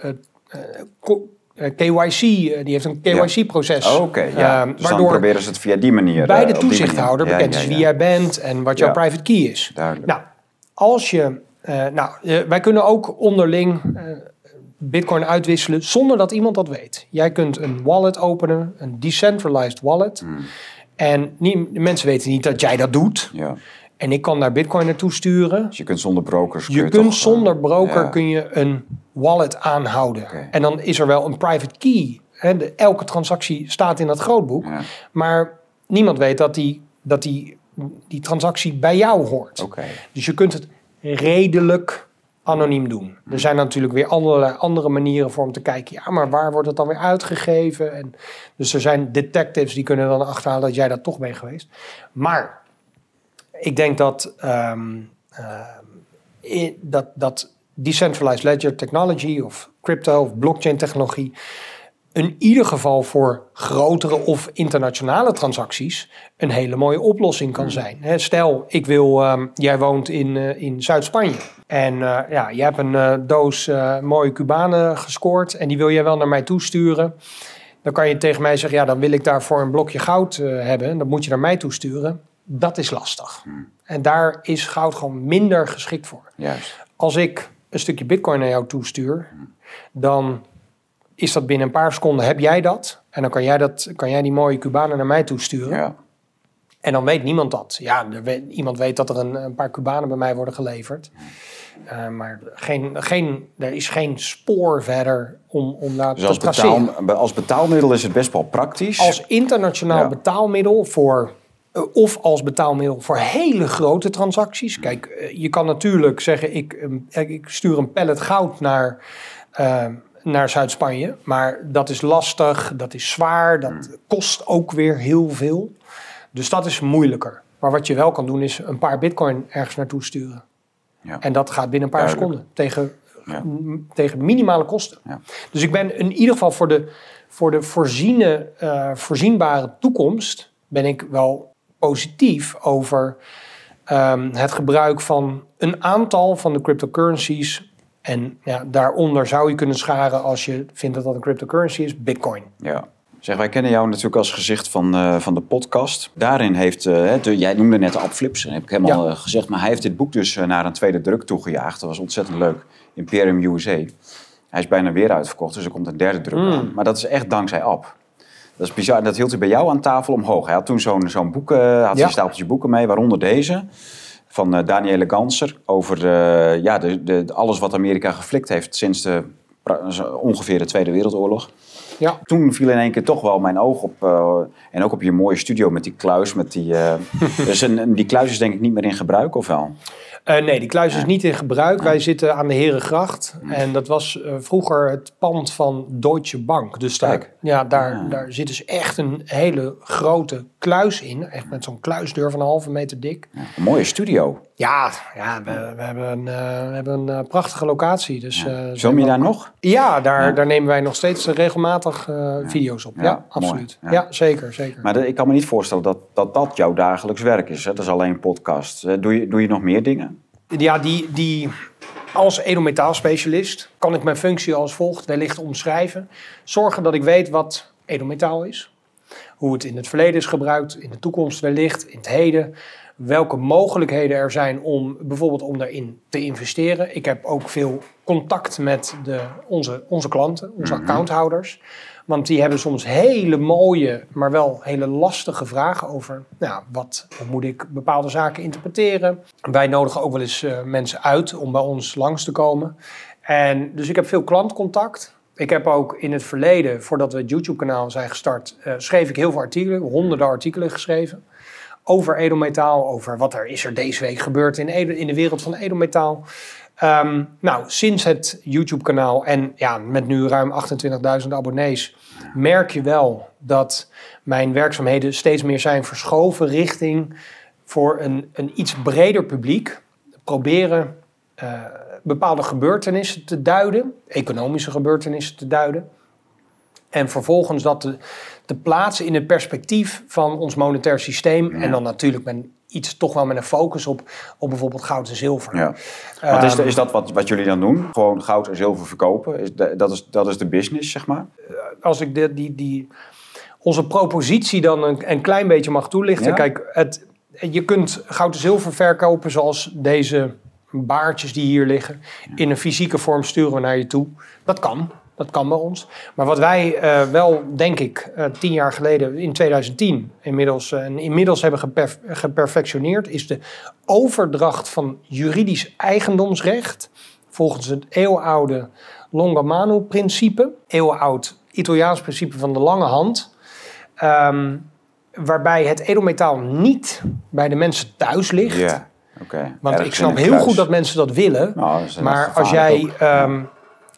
uh, uh, KYC, die heeft een KYC-proces. Ja. Oh, Oké, okay, ja. dus waardoor dan proberen ze het via die manier. Bij de toezichthouder bekend is wie jij bent en wat jouw private key is. Duidelijk. Nou, als je, nou, wij kunnen ook onderling Bitcoin uitwisselen zonder dat iemand dat weet. Jij kunt een wallet openen, een decentralized wallet. Hmm. En niet, mensen weten niet dat jij dat doet. Ja. En ik kan daar Bitcoin naartoe sturen. Dus je kunt zonder brokers. Je, je kunt toch, zonder broker kun je een wallet aanhouden. En dan is er wel een private key. Hè, de, elke transactie staat in dat grootboek. Ja. Maar niemand weet dat die, dat die, die transactie bij jou hoort. Okay. Dus je kunt het redelijk anoniem doen. Er zijn natuurlijk weer andere, andere manieren voor om te kijken. Ja, maar waar wordt het dan weer uitgegeven? En, dus er zijn detectives die kunnen dan achterhalen dat jij dat toch bent geweest. Maar ik denk dat, um, uh, dat, dat decentralized ledger technology of crypto of blockchain technologie in ieder geval voor grotere of internationale transacties een hele mooie oplossing kan hmm. zijn. Stel, ik wil, um, jij woont in, uh, in Zuid-Spanje en uh, ja, je hebt een uh, doos mooie Cubanen gescoord en die wil jij wel naar mij toesturen. Dan kan je tegen mij zeggen, ja, dan wil ik daarvoor een blokje goud hebben. Dat moet je naar mij toesturen. Dat is lastig. Hmm. En daar is goud gewoon minder geschikt voor. Juist. Als ik een stukje bitcoin naar jou toestuur, hmm. dan is dat binnen een paar seconden heb jij dat. En dan kan jij, dat, kan jij die mooie Cubanen naar mij toesturen. Ja. En dan weet niemand dat. Ja, weet, iemand weet dat er een, een, paar Cubanen bij mij worden geleverd. Uh, maar geen, geen, er is geen spoor verder om, om daar dus te als betaal, als betaalmiddel is het best wel praktisch. Als internationaal betaalmiddel voor... Uh, of als betaalmiddel voor hele grote transacties. Kijk, uh, je kan natuurlijk zeggen, ik, ik stuur een pallet goud naar naar Zuid-Spanje. Maar dat is lastig, dat is zwaar, dat Hmm. kost ook weer heel veel. Dus dat is moeilijker. Maar wat je wel kan doen is een paar bitcoin ergens naartoe sturen. Ja. En dat gaat binnen een paar Duidelijk. seconden tegen, Ja. tegen minimale kosten. Ja. Dus ik ben in ieder geval voor de, voor de voorziene, eh, voorzienbare toekomst ben ik wel positief over ehm, het gebruik van een aantal van de cryptocurrencies. En ja, daaronder zou je kunnen scharen als je vindt dat dat een cryptocurrency is, bitcoin. Ja. Zeg, wij kennen jou natuurlijk als gezicht van, eh, van de podcast. Daarin heeft, eh, de- jij noemde net de App Flips, dat heb ik helemaal Ja. eh, gezegd. Maar hij heeft dit boek dus naar een tweede druk toegejaagd. Dat was ontzettend leuk. Imperium USA. Hij is bijna weer uitverkocht, dus er komt een derde druk Mm. aan. Maar dat is echt dankzij App. Dat is bizar. Dat hield hij bij jou aan tafel omhoog. Hij had toen zo'n zo'n boek, eh, had Ja. een stapeltje boeken mee, waaronder deze. Van eh Daniele Ganser. Over de, ja, de, de, alles wat Amerika geflikt heeft sinds de, ongeveer de Tweede Wereldoorlog. Ja, Toen viel in één keer toch wel mijn oog op. eh, en ook op je mooie studio met die kluis. Met die, eh, <laughs> dus een, die kluis is denk ik niet meer in gebruik, of wel? Eh, nee, die kluis is niet in gebruik. Wij zitten aan de Herengracht. En dat was vroeger het pand van Deutsche Bank. Dus daar, ja, daar, Ah. daar zit dus echt een hele grote kluis in. Echt met zo'n kluisdeur van een halve meter dik. Een mooie studio. Ja, ja we, we hebben een, eh, we hebben een eh, prachtige locatie. Dus, eh, je daar ook- nog? Ja, daar, Ja. daar nemen wij nog steeds regelmatig eh, video's op. Ja, absoluut. Ja. Zeker, zeker. Maar ik kan me niet voorstellen dat dat, dat jouw dagelijks werk is. Hè? Dat is alleen podcast. Eh, doe, je, doe je nog meer dingen? Ja, die, die, als edelmetaalspecialist kan ik mijn functie als volgt wellicht omschrijven. Zorgen dat ik weet wat edelmetaal is. Hoe het in het verleden is gebruikt, in de toekomst wellicht, in het heden. Welke mogelijkheden er zijn om bijvoorbeeld om daarin te investeren. Ik heb ook veel contact met de, onze, onze klanten, onze accounthouders. Want die hebben soms hele mooie, maar wel hele lastige vragen over nou, wat, hoe moet ik bepaalde zaken interpreteren. Wij nodigen ook wel eens eh, mensen uit om bij ons langs te komen. En dus ik heb veel klantcontact. Ik heb ook in het verleden, voordat we het YouTube-kanaal zijn gestart, eh, schreef ik heel veel artikelen, honderden artikelen geschreven. Over edelmetaal, over wat er is er deze week gebeurd in, in de wereld van edelmetaal. Ehm, nou, sinds het YouTube-kanaal en ja, met nu ruim 28.000 abonnees, merk je wel dat mijn werkzaamheden steeds meer zijn verschoven richting voor een, een iets breder publiek. Proberen eh, bepaalde gebeurtenissen te duiden, economische gebeurtenissen te duiden. En vervolgens dat te, te plaatsen in het perspectief van ons monetair systeem. En dan natuurlijk met iets toch wel met een focus op, op bijvoorbeeld goud en zilver. Ja. Want is, Ehm, is dat wat, wat jullie dan doen? Gewoon goud en zilver verkopen? Is de- dat, is, dat is de business, zeg maar? als ik de, die, die, onze propositie dan een, een klein beetje mag toelichten. Ja? Kijk, het, je kunt goud en zilver verkopen zoals deze baartjes die hier liggen. In een fysieke vorm sturen we naar je toe. Dat kan. Dat kan bij ons. Maar wat wij eh, wel, denk ik, eh, tien jaar geleden, in 2010, inmiddels, eh, inmiddels hebben geperf- geperfectioneerd, is de overdracht van juridisch eigendomsrecht volgens het eeuwenoude Longamano-principe, eeuwenoud Italiaans principe van de lange hand, ehm, waarbij het edelmetaal niet bij de mensen thuis ligt. Want Ergens ik snap heel kluis. goed dat mensen dat willen. Nou, dat maar als jij ook. ehm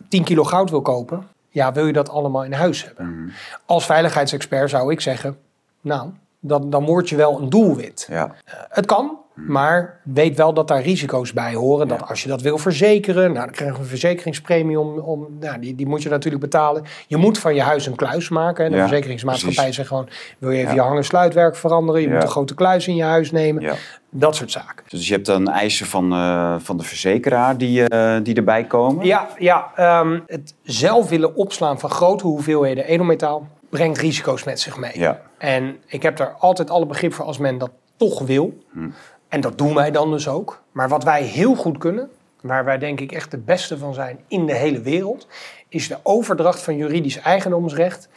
10 kilo goud wil kopen, ja, wil je dat allemaal in huis hebben. Mhm. Als veiligheidsexpert zou ik zeggen, nou, dan, dan word je wel een doelwit. Ja, Het kan, maar weet wel dat daar risico's bij horen. Dat als je dat wil verzekeren, nou, dan krijg je een verzekeringspremie om, om nou, die, die moet je natuurlijk betalen. Je moet van je huis een kluis maken. En de Ja, verzekeringsmaatschappij zegt gewoon, wil je even Ja. je hang- en sluitwerk veranderen? Je Ja. moet een grote kluis in je huis nemen. Dat soort zaken. Dus je hebt dan eisen van, eh, van de verzekeraar die, eh, die erbij komen? Ja, ja ehm, het zelf willen opslaan van grote hoeveelheden edelmetaal brengt risico's met zich mee. Ja. En ik heb daar altijd alle begrip voor als men dat toch wil. Hm. En dat doen wij dan dus ook. Maar wat wij heel goed kunnen, waar wij denk ik echt de beste van zijn in de hele wereld, is de overdracht van juridisch eigendomsrecht.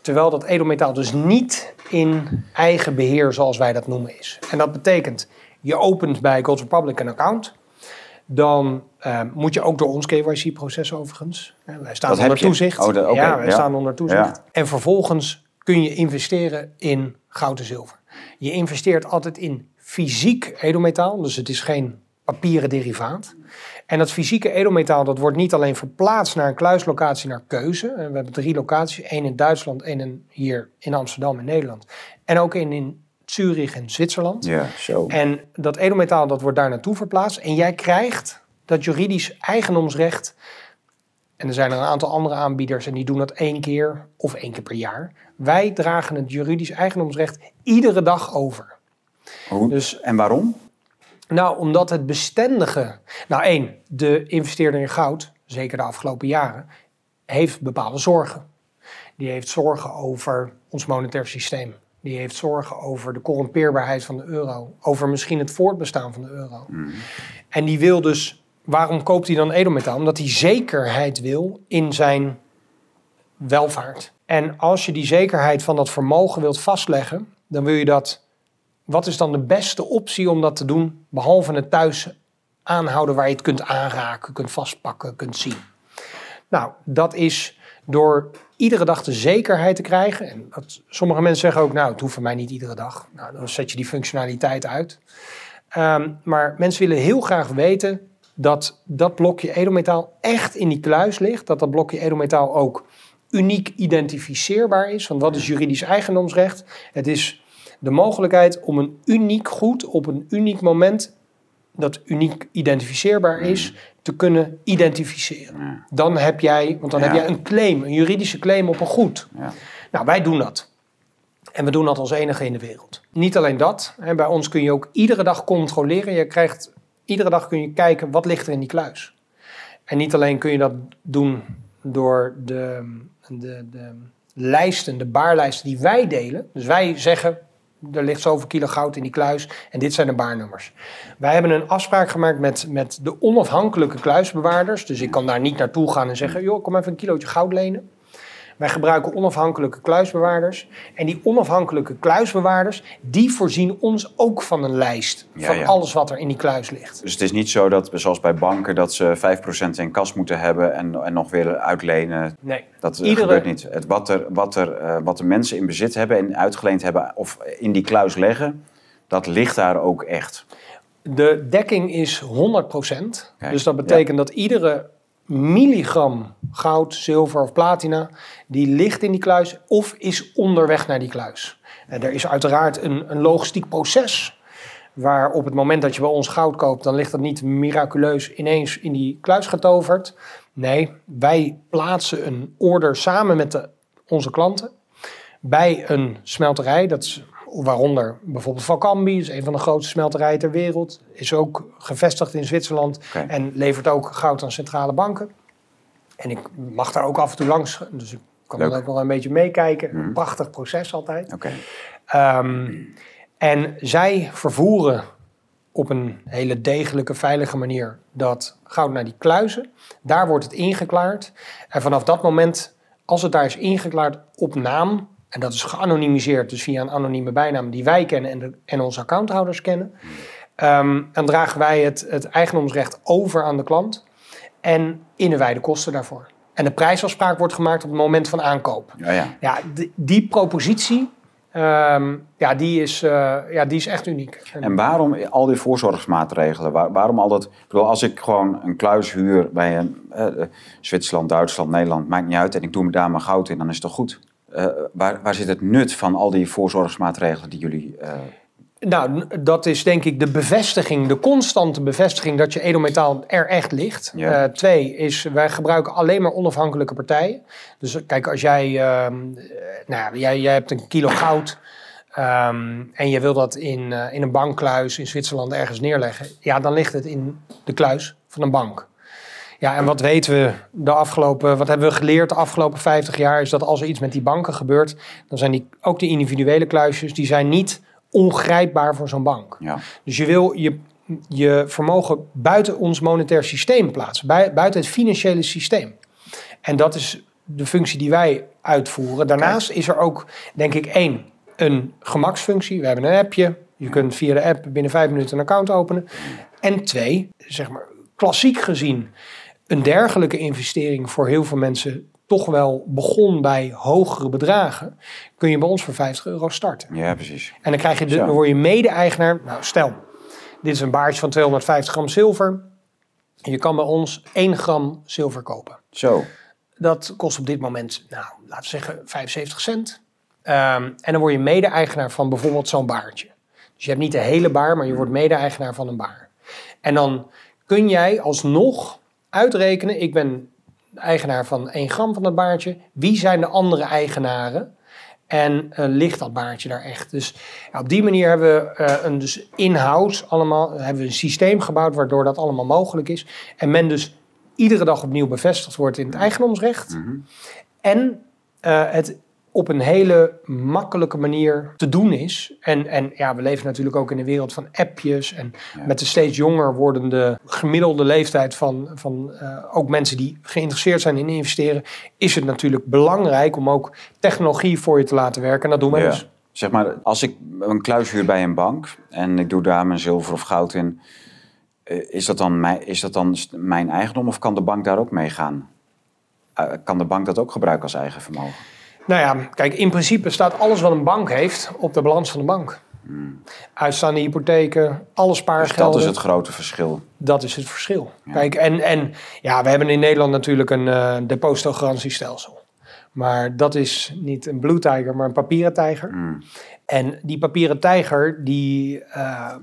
Terwijl dat edelmetaal dus niet in eigen beheer, zoals wij dat noemen, is. En dat betekent, je opent bij Gold Republic een account. Dan eh, moet je ook door ons KYC-proces overigens. Eh, wij staan Dat heb onder je? toezicht. Oh, de- oké, ja, wij ja. staan onder toezicht. Ja. En vervolgens kun je investeren in goud en zilver. Je investeert altijd in fysiek edelmetaal. Dus het is geen papieren derivaat. En dat fysieke edelmetaal dat wordt niet alleen verplaatst naar een kluislocatie naar keuze. En we hebben drie locaties, één in Duitsland, één in, hier in Amsterdam in Nederland. En ook in, in Zurich in Zwitserland. Ja, zo. En dat edelmetaal dat wordt daar naartoe verplaatst. En jij krijgt dat juridisch eigendomsrecht. En er zijn er een aantal andere aanbieders en die doen dat één keer of één keer per jaar. Wij dragen het juridisch eigendomsrecht iedere dag over. Dus en waarom? nou, omdat het bestendige. Nou, één, de investeerder in goud, zeker de afgelopen jaren, heeft bepaalde zorgen. Die heeft zorgen over ons monetair systeem. Die heeft zorgen over de corrumpeerbaarheid van de euro. Over misschien het voortbestaan van de euro. En die wil dus. Waarom koopt hij dan edelmetaal? Omdat hij zekerheid wil in zijn welvaart. En als je die zekerheid van dat vermogen wilt vastleggen, dan wil je dat wat is dan de beste optie om dat te doen, behalve het thuis aanhouden waar je het kunt aanraken, kunt vastpakken, kunt zien? Nou, dat is door iedere dag de zekerheid te krijgen. En dat, sommige mensen zeggen ook, nou, het hoeft voor mij niet iedere dag. Nou, dan zet je die functionaliteit uit. Ehm, maar mensen willen heel graag weten dat dat blokje edelmetaal echt in die kluis ligt. Dat dat blokje edelmetaal ook uniek identificeerbaar is. Want wat is juridisch eigendomsrecht? Het is de mogelijkheid om een uniek goed op een uniek moment dat uniek identificeerbaar is, te kunnen identificeren. Dan heb jij, want dan Ja. heb jij een claim, een juridische claim op een goed. Ja. Nou, wij doen dat. En we doen dat als enige in de wereld. Niet alleen dat, hè, bij ons kun je ook iedere dag controleren. Je krijgt, iedere dag kun je kijken wat ligt er in die kluis. En niet alleen kun je dat doen door de, de, de lijsten, de baarlijsten die wij delen. Dus wij zeggen, er ligt zoveel kilo goud in die kluis en dit zijn de baarnummers. Wij hebben een afspraak gemaakt met, met de onafhankelijke kluisbewaarders. Dus ik kan daar niet naartoe gaan en zeggen, joh, kom even een kilootje goud lenen. Wij gebruiken onafhankelijke kluisbewaarders. En die onafhankelijke kluisbewaarders, die voorzien ons ook van een lijst Ja, van ja. alles wat er in die kluis ligt. Dus het is niet zo dat, zoals bij banken, dat ze 5% in kas moeten hebben en, en nog weer uitlenen. Nee. Dat eh, Iedere- gebeurt niet. Het, wat, er, wat, er, eh, wat de mensen in bezit hebben en uitgeleend hebben of in die kluis leggen, dat ligt daar ook echt. De dekking is 100%. Kijk, dus dat betekent dat iedere milligram goud, zilver of platina, die ligt in die kluis of is onderweg naar die kluis. En er is uiteraard een, een logistiek proces. Waar op het moment dat je bij ons goud koopt, dan ligt dat niet miraculeus ineens in die kluis getoverd. Nee, wij plaatsen een order samen met de, onze klanten bij een smelterij. Dat is waaronder bijvoorbeeld Valkambi, is een van de grootste smelterijen ter wereld. Is ook gevestigd in Zwitserland en levert ook goud aan centrale banken. En ik mag daar ook af en toe langs, dus ik kan Leuk. ook wel een beetje meekijken. Mhm. Prachtig proces altijd. Oké. Ehm, en zij vervoeren op een hele degelijke, veilige manier dat goud naar die kluizen. Daar wordt het ingeklaard. En vanaf dat moment, als het daar is ingeklaard op naam, en dat is geanonimiseerd, dus via een anonieme bijnaam die wij kennen en, de, en onze accounthouders kennen, ehm, dan dragen wij het, het eigendomsrecht over aan de klant en innewijden kosten daarvoor. En de prijsafspraak wordt gemaakt op het moment van aankoop. Ja, ja. Ja, die, die propositie, ehm, ja, die is, eh, ja, die is echt uniek. En waarom al die voorzorgsmaatregelen? Waar- waarom al dat? Ik bedoel, als ik gewoon een kluis huur bij een eh, eh, Zwitserland, Duitsland, Nederland, maakt niet uit, en ik doe me daar mijn goud in, dan is het toch goed? Eh, waar, waar zit het nut van al die voorzorgsmaatregelen die jullie. eh, Nou, dat is denk ik de bevestiging, de constante bevestiging dat je edelmetaal er echt ligt. Ja. Eh, twee is, wij gebruiken alleen maar onafhankelijke partijen. Dus kijk, als jij, ehm, eh, nou, ja, jij, jij hebt een kilo goud ehm, en je wil dat in, in een bankkluis in Zwitserland ergens neerleggen, ja, dan ligt het in de kluis van een bank. Ja, en wat weten we de afgelopen, wat hebben we geleerd de afgelopen 50 jaar, is dat als er iets met die banken gebeurt, dan zijn die, ook de individuele kluisjes, die zijn niet ongrijpbaar voor zo'n bank. ja. Dus je wil je, je vermogen buiten ons monetair systeem plaatsen, bij- buiten het financiële systeem. En dat is de functie die wij uitvoeren. Daarnaast is er ook, denk ik, één, een gemaksfunctie. We hebben een appje. Je kunt via de app binnen vijf minuten een account openen. En twee, zeg maar, klassiek gezien, een dergelijke investering voor heel veel mensen toch wel begon bij hogere bedragen, kun je bij ons voor 50 euro starten. ja, precies. En dan, krijg je de, dan word je mede-eigenaar. Nou, stel, dit is een baardje van 250 gram zilver. Je kan bij ons 1 gram zilver kopen. Zo. Dat kost op dit moment, nou, laten we zeggen 75 cent. Ehm, en dan word je mede-eigenaar van bijvoorbeeld zo'n baardje. Dus je hebt niet de hele baar, maar je wordt mede-eigenaar van een baar. En dan kun jij alsnog uitrekenen, ik ben eigenaar van 1 gram van dat baardje. Wie zijn de andere eigenaren? En uh, ligt dat baardje daar echt? Dus ja, op die manier hebben we uh, een dus in-house allemaal hebben we een systeem gebouwd waardoor dat allemaal mogelijk is. En men dus iedere dag opnieuw bevestigd wordt in het eigendomsrecht. Mm -hmm. En uh, het op een hele makkelijke manier te doen is. En, en ja, we leven natuurlijk ook in een wereld van appjes. En ja. met de steeds jonger wordende gemiddelde leeftijd van, van uh, ook mensen die geïnteresseerd zijn in investeren, is het natuurlijk belangrijk om ook technologie voor je te laten werken. En dat doen we ja. dus. Zeg maar, als ik een kluis huur bij een bank en ik doe daar mijn zilver of goud in, is dat dan mijn, is dat dan mijn eigendom of kan de bank daar ook mee gaan? Uh, kan de bank dat ook gebruiken als eigen vermogen? Nou ja, kijk, in principe staat alles wat een bank heeft op de balans van de bank. Hmm. Uitstaande hypotheken, alle spaargelden. Dus dat is het grote verschil. Dat is het verschil. Ja. Kijk, en, en ja, we hebben in Nederland natuurlijk een uh, depositogarantiestelsel. Maar dat is niet een blue tiger, maar een papieren tijger. Hmm. En die papieren tijger, die, uh,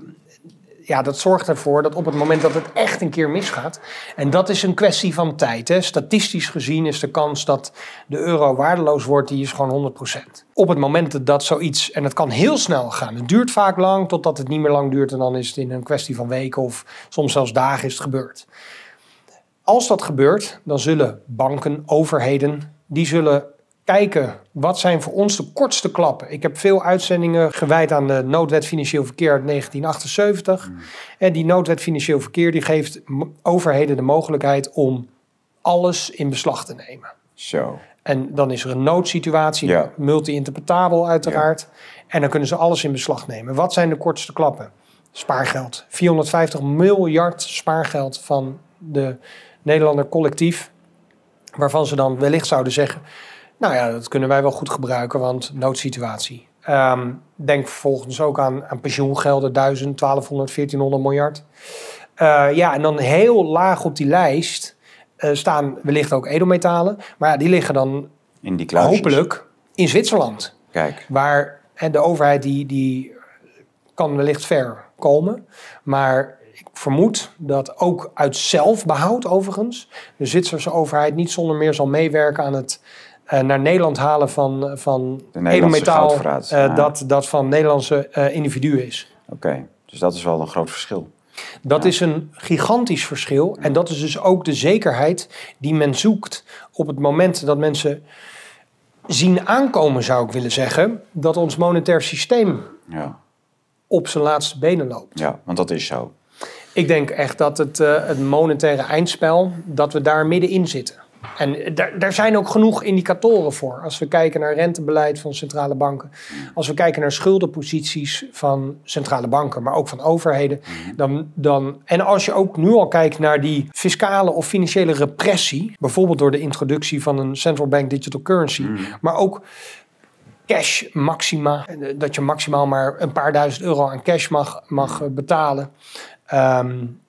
ja, dat zorgt ervoor dat op het moment dat het echt een keer misgaat. En dat is een kwestie van tijd. Hè. Statistisch gezien is de kans dat de euro waardeloos wordt, die is gewoon 100%. Op het moment dat zoiets, en het kan heel snel gaan. Het duurt vaak lang, totdat het niet meer lang duurt. En dan is het in een kwestie van weken of soms zelfs dagen is het gebeurd. Als dat gebeurt, dan zullen banken, overheden, die zullen kijken wat zijn voor ons de kortste klappen. Ik heb veel uitzendingen gewijd aan de noodwet financieel verkeer uit 1978. Mm. En die noodwet financieel verkeer die geeft overheden de mogelijkheid om alles in beslag te nemen. Zo. En dan is er een noodsituatie, ja. multi-interpretabel uiteraard. Ja. En dan kunnen ze alles in beslag nemen. Wat zijn de kortste klappen? Spaargeld. 450 miljard spaargeld van de Nederlander collectief. Waarvan ze dan wellicht zouden zeggen nou ja, dat kunnen wij wel goed gebruiken, want noodsituatie. Um, denk vervolgens ook aan, aan pensioengelden, 1000, 1200, 1400 miljard. Uh, ja, en dan heel laag op die lijst uh, staan wellicht ook edelmetalen. Maar ja, die liggen dan in die kluisjes. hopelijk in Zwitserland. Kijk. Waar de overheid die, die kan wellicht ver komen. Maar ik vermoed dat ook uit zelfbehoud overigens... de Zwitserse overheid niet zonder meer zal meewerken aan het naar Nederland halen van, van edelmetaal uh, ja. dat, dat van Nederlandse individuen is. Oké, okay. dus dat is wel een groot verschil. Dat ja. is een gigantisch verschil. En dat is dus ook de zekerheid die men zoekt op het moment dat mensen zien aankomen, zou ik willen zeggen, dat ons monetair systeem ja. op zijn laatste benen loopt. Ja, want dat is zo. Ik denk echt dat het, het monetaire eindspel, dat we daar middenin zitten. En daar, zijn ook genoeg indicatoren voor. Als we kijken naar rentebeleid van centrale banken. Als we kijken naar schuldenposities van centrale banken, maar ook van overheden. Dan, dan, en als je ook nu al kijkt naar die fiscale of financiële repressie. Bijvoorbeeld door de introductie van een central bank digital currency. Maar ook cash maxima. Dat je maximaal maar een paar duizend euro aan cash mag, mag betalen. Um,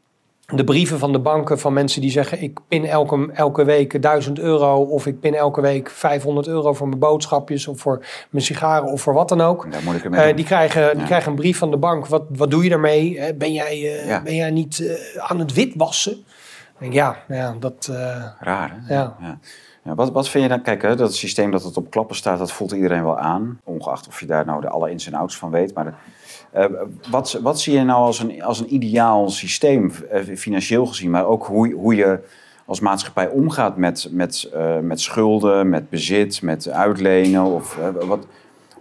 de brieven van de banken van mensen die zeggen: ik pin elke, elke week 1000 euro of ik pin elke week 500 euro voor mijn boodschapjes of voor mijn sigaren of voor wat dan ook. Daar moet ik uh, die, krijgen, ja. die krijgen een brief van de bank. Wat, wat doe je daarmee? Ben jij, uh, ja. ben jij niet uh, aan het witwassen? Denk, ja, ja, dat. Raar. Hè? Ja. Ja, wat, wat vind je dan? Kijk, hè, dat systeem dat het op klappen staat, dat voelt iedereen wel aan. Ongeacht of je daar nou de alle ins en outs van weet. Maar de, uh, wat, wat zie je nou als een, als een ideaal systeem, uh, financieel gezien, maar ook hoe, hoe je als maatschappij omgaat met, met, uh, met schulden, met bezit, met uitlenen? Of, wat,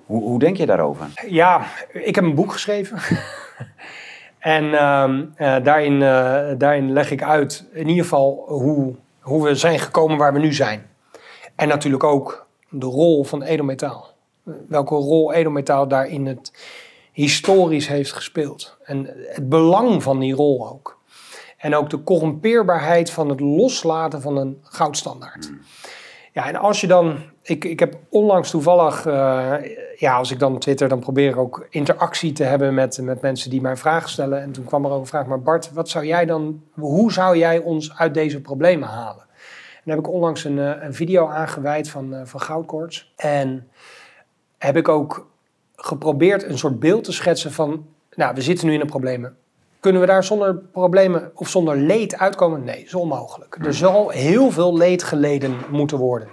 hoe, hoe denk je daarover? Ja, ik heb een boek geschreven. <laughs> en ehm, daarin, daarin leg ik uit, in ieder geval, hoe, hoe we zijn gekomen waar we nu zijn. En natuurlijk ook de rol van edelmetaal. Welke rol edelmetaal daar in het historisch heeft gespeeld. En het belang van die rol ook. En ook de corrumpeerbaarheid van het loslaten van een goudstandaard. Ja, en als je dan, ik, ik heb onlangs toevallig, eh, ja, als ik dan twitter, dan probeer ik ook interactie te hebben met, met mensen die mij vragen stellen. En toen kwam er ook een vraag, maar Bart, wat zou jij dan, hoe zou jij ons uit deze problemen halen? En daar heb ik onlangs een, eh, een video aangeweid van, uh, van Goudkoorts. En heb ik ook geprobeerd een soort beeld te schetsen van, nou, we zitten nu in een problemen. Kunnen we daar zonder problemen of zonder leed uitkomen? Nee, is onmogelijk. Er zal heel veel leed geleden moeten worden.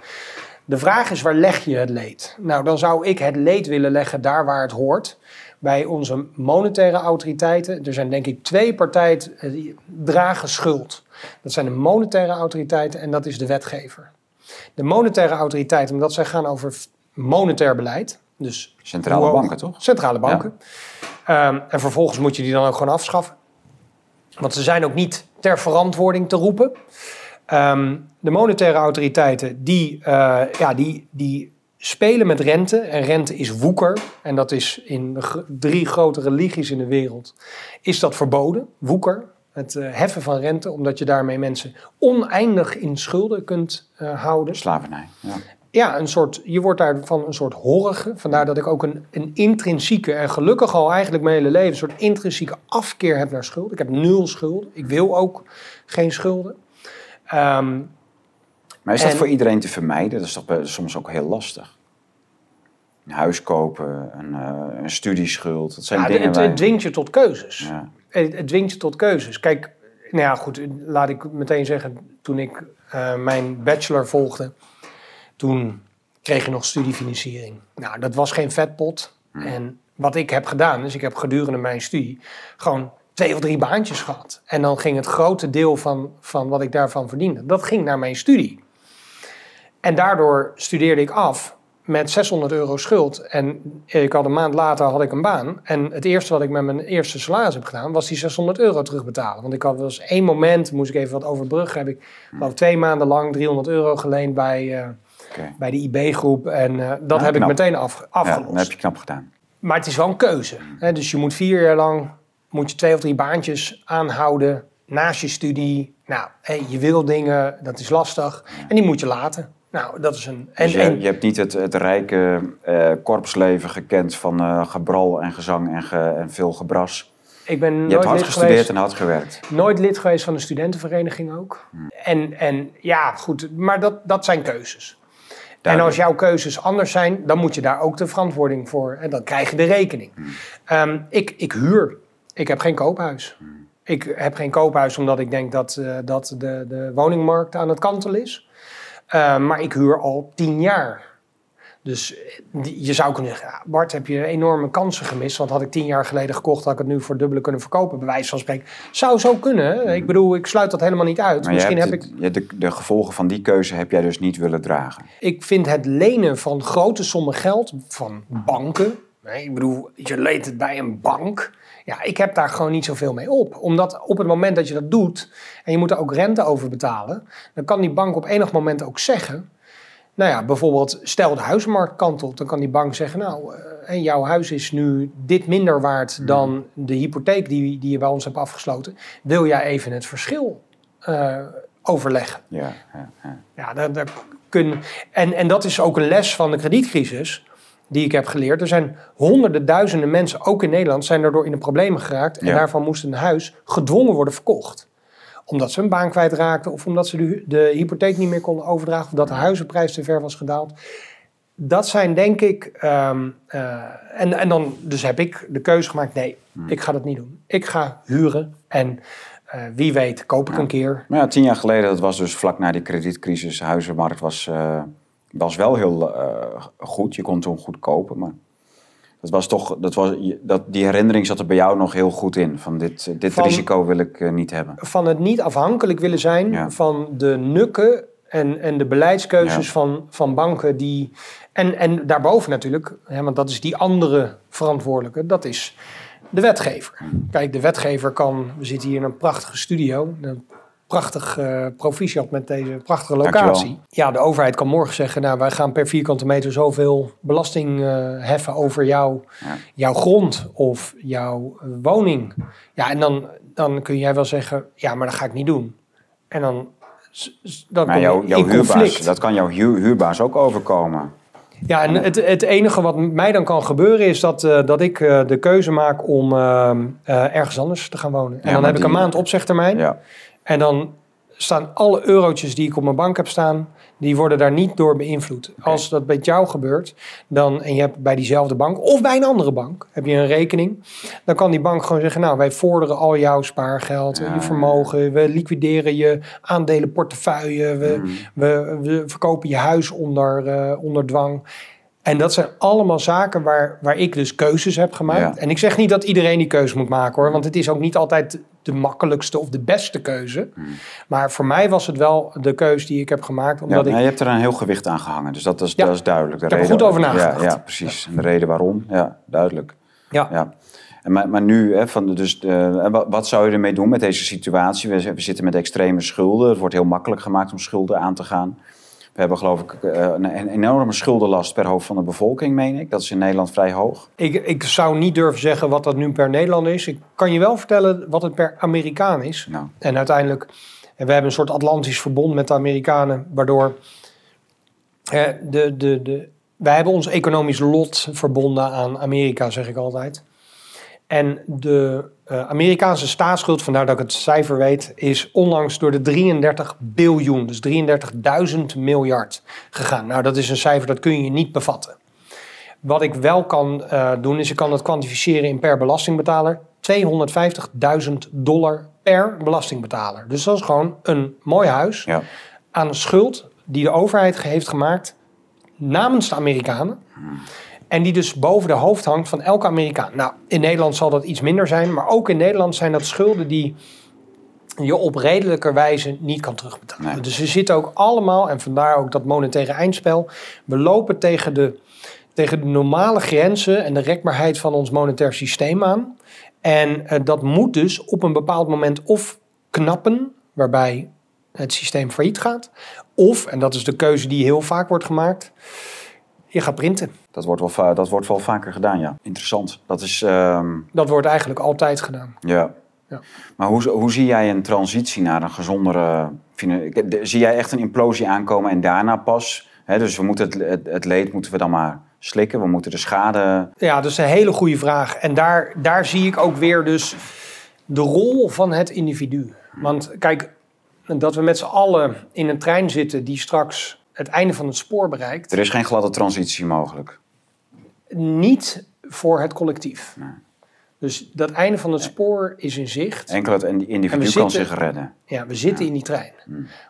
De vraag is, waar leg je het leed? Nou, dan zou ik het leed willen leggen daar waar het hoort. Bij onze monetaire autoriteiten. Er zijn denk ik twee partijen die dragen schuld. Dat zijn de monetaire autoriteiten en dat is de wetgever. De monetaire autoriteiten, omdat zij gaan over monetair beleid. Dus centrale banken, toch? Centrale banken. Ja. Um, en vervolgens moet je die dan ook gewoon afschaffen. Want ze zijn ook niet ter verantwoording te roepen. Um, de monetaire autoriteiten die, uh, ja, die, die spelen met rente. En rente is woeker. En dat is in de drie grote religies in de wereld is dat verboden. Woeker. Het uh, heffen van rente, omdat je daarmee mensen oneindig in schulden kunt uh, houden. Slavernij. Ja ja, een soort, je wordt daarvan een soort horrige. Vandaar dat ik ook een, een intrinsieke, en gelukkig al eigenlijk mijn hele leven, een soort intrinsieke afkeer heb naar schulden. Ik heb nul schulden. Ik wil ook geen schulden. Um, maar is dat voor iedereen te vermijden? Dat is toch soms ook heel lastig? Een huis kopen, een, uh, een studieschuld. Dat zijn dingen het, het dwingt je tot keuzes. Ja. Het, het dwingt je tot keuzes. Kijk, nou ja, goed, laat ik meteen zeggen, toen ik uh, mijn bachelor volgde, toen kreeg je nog studiefinanciering. Nou, dat was geen vetpot. Hmm. En wat ik heb gedaan, is ik heb gedurende mijn studie gewoon twee of drie baantjes gehad. En dan ging het grote deel van, van wat ik daarvan verdiende, dat ging naar mijn studie. En daardoor studeerde ik af met 600 euro schuld. En ik had een maand later had ik een baan. En het eerste wat ik met mijn eerste salaris heb gedaan, was die 600 euro terugbetalen. Want ik had was één moment, moest ik even wat overbruggen, heb ik geloof twee maanden lang 300 euro geleend bij... Uh, Okay. bij de IB-groep. En uh, dat Ja, heb knap. ik meteen af, afgelost. Ja, dat heb je knap gedaan. Maar het is wel een keuze. Hè? Dus je moet vier jaar lang moet je twee of drie baantjes aanhouden naast je studie. Nou, hé, je wil dingen, dat is lastig. En die moet je laten. Nou, dat is een... En, Dus je, en- je hebt niet het, het rijke eh, korpsleven gekend van eh, gebral en gezang en, ge- en veel gebras. ik ben Je nooit hebt hard gestudeerd geweest, en hard gewerkt. nooit lid geweest van de studentenvereniging ook. Hmm. En, en ja, goed, maar dat, dat zijn keuzes. En als jouw keuzes anders zijn, dan moet je daar ook de verantwoording voor. En dan krijg je de rekening. Hmm. Ehm, ik, ik huur. Ik heb geen koophuis. Hmm. Ik heb geen koophuis omdat ik denk dat, eh, dat de, de woningmarkt aan het kantelen is. Ehm, maar ik huur al tien jaar. Dus eh, je zou kunnen zeggen, ja, Bart, heb je enorme kansen gemist. Want had ik tien jaar geleden gekocht, had ik het nu voor dubbele kunnen verkopen. Bij wijze van spreken. Zou zo kunnen. hè? Ik bedoel, ik sluit dat helemaal niet uit. Hmm. Maar Misschien heb ik de, de gevolgen van die keuze heb jij dus niet willen dragen. Ik vind het lenen van grote sommen geld van banken. Nee, ik bedoel, je leent het bij een bank. Ja, ik heb daar gewoon niet zoveel mee op. Omdat op het moment dat je dat doet en je moet er ook rente over betalen, dan kan die bank op enig moment ook zeggen. Nou ja, bijvoorbeeld, stel de huizenmarkt kantelt, dan kan die bank zeggen: Nou, eh, en jouw huis is nu dit minder waard dan de hypotheek die, die je bij ons hebt afgesloten. Wil jij even het verschil eh, overleggen? Ja, ja, ja. Ja, daar, daar kun, en, en dat is ook een les van de kredietcrisis die ik heb geleerd. Er zijn honderden duizenden mensen, ook in Nederland, zijn daardoor in de problemen geraakt. En Ja. daarvan moest een huis gedwongen worden verkocht. Omdat ze een baan kwijtraakten of omdat ze de, de hypotheek niet meer konden overdragen. Of dat de huizenprijs te ver was gedaald. Dat zijn denk ik... ehm, eh, en, en dan dus heb ik de keuze gemaakt, nee, Hmm. ik ga dat niet doen. Ik ga huren en eh, wie weet koop ik een keer. Maar ja, tien jaar geleden, dat was dus vlak na die kredietcrisis. De huizenmarkt was, eh, was wel heel goed. Je kon toen goed kopen, maar... Dat was toch, dat was, dat, die herinnering zat er bij jou nog heel goed in. Van dit, dit Van- risico wil ik eh, niet hebben. van het niet afhankelijk willen zijn Ja. van de nukken en, en de beleidskeuzes Ja. van, van banken die. En, en daarboven natuurlijk, hè, want dat is die andere verantwoordelijke, dat is de wetgever. Kijk, de wetgever kan. We zitten hier in een prachtige studio. Een prachtig eh proficiat met deze prachtige locatie. Dankjewel. Ja, de overheid kan morgen zeggen: Nou, wij gaan per vierkante meter zoveel belasting eh, heffen over jouw, Ja. jouw grond of jouw woning. Ja, en dan, dan kun jij wel zeggen: Ja, maar dat ga ik niet doen. En dan dan Maar jouw, jouw huurbaas, conflict. dat kan jouw huur, huurbaas ook overkomen. Ja, en het, het enige wat mij dan kan gebeuren is dat, eh, dat ik de keuze maak om ehm, eh, ergens anders te gaan wonen. En Ja, dan heb ik een maand opzegtermijn. Ja. En dan staan alle eurotjes die ik op mijn bank heb staan, die worden daar niet door beïnvloed. Als dat bij jou gebeurt, dan, en je hebt bij diezelfde bank of bij een andere bank, heb je een rekening, dan kan die bank gewoon zeggen, nou wij vorderen al jouw spaargeld, Ja, je vermogen, we liquideren je aandelenportefeuille, we, Mm. we, we verkopen je huis onder, eh, onder dwang. En dat zijn allemaal zaken waar, waar ik dus keuzes heb gemaakt. Ja. En ik zeg niet dat iedereen die keuze moet maken hoor. Want het is ook niet altijd de makkelijkste of de beste keuze. Mm. Maar voor mij was het wel de keuze die ik heb gemaakt. Ja, Omdat nou, ik, je hebt er een heel gewicht aan gehangen, dus dat is, Ja. dat is duidelijk. De Ik heb er goed over nagedacht. Ja, ja precies. En de reden waarom, ja, duidelijk. ja, Ja. En maar, maar nu, hè, van de, dus, de, wat, wat zou je ermee doen met deze situatie? We, we zitten met extreme schulden. Het wordt heel makkelijk gemaakt om schulden aan te gaan. We hebben geloof ik eh, een, enorme schuldenlast per hoofd van de bevolking, meen ik. Dat is in Nederland vrij hoog. ik, ik zou niet durven zeggen wat dat nu per Nederlander is. Ik kan je wel vertellen wat het per Amerikaan is. Nou, En uiteindelijk, en we hebben een soort Atlantisch verbond met de Amerikanen, waardoor de, de, de, wij hebben ons economisch lot verbonden aan Amerika, zeg ik altijd. En de eh, Amerikaanse staatsschuld, vandaar dat ik het cijfer weet, is onlangs door de 33 biljoen, dus 33.000 miljard gegaan. Nou, dat is een cijfer dat kun je niet bevatten. Wat ik wel kan eh, doen, is ik kan het kwantificeren in per belastingbetaler. 250.000 dollar per belastingbetaler. Dus dat is gewoon een mooi huis ja. aan schuld die de overheid heeft gemaakt namens de Amerikanen. En die dus boven de hoofd hangt van elke Amerikaan. Nou, in Nederland zal dat iets minder zijn, maar ook in Nederland zijn dat schulden die je op redelijke wijze niet kan terugbetalen. Nee. Dus we zitten ook allemaal, en vandaar ook dat monetaire eindspel, we lopen tegen de, tegen de normale grenzen en de rekbaarheid van ons monetair systeem aan. En eh, dat moet dus op een bepaald moment of knappen, waarbij het systeem failliet gaat, of, en dat is de keuze die heel vaak wordt gemaakt, je gaat printen. Dat wordt, wel, dat wordt wel vaker gedaan, ja. Interessant. Dat is, ehm, Dat wordt eigenlijk altijd gedaan. ja. Ja. Maar hoe, hoe zie jij een transitie naar een gezondere... Zie jij echt een implosie aankomen en daarna pas... Hè, dus we moeten het, het, het leed moeten we dan maar slikken. We moeten de schade... Ja, dat is een hele goede vraag. En daar, daar zie ik ook weer dus de rol van het individu. Want kijk, dat we met z'n allen in een trein zitten die straks het einde van het spoor bereikt, Er is geen gladde transitie mogelijk. Niet voor het collectief. Dus dat einde van het spoor is in zicht. Enkel het individu En kan zitten- zich redden. Ja, we zitten in die trein.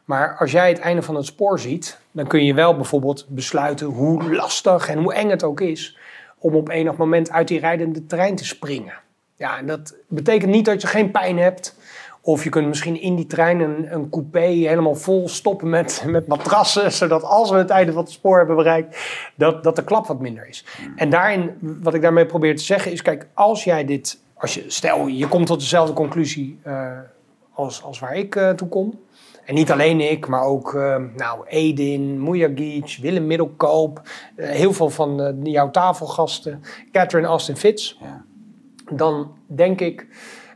Maar als jij het einde van het spoor ziet, dan kun je wel bijvoorbeeld besluiten hoe lastig en hoe eng het ook is om op enig moment uit die rijdende trein te springen. Ja, en dat betekent niet dat je geen pijn hebt. Of je kunt misschien in die trein een, een coupé helemaal vol stoppen met, met matrassen. <laughs> Zodat als we het einde van het spoor hebben bereikt, dat, dat de klap wat minder is. En daarin, wat ik daarmee probeer te zeggen is, kijk, als jij dit, als je, stel je komt tot dezelfde conclusie eh, als, als waar ik eh, toe kom. En niet alleen ik, maar ook eh, nou, Edin, Mujagic, Willem Middelkoop. heel veel van jouw tafelgasten. Catherine Austin Fitz. Ja. Dan denk ik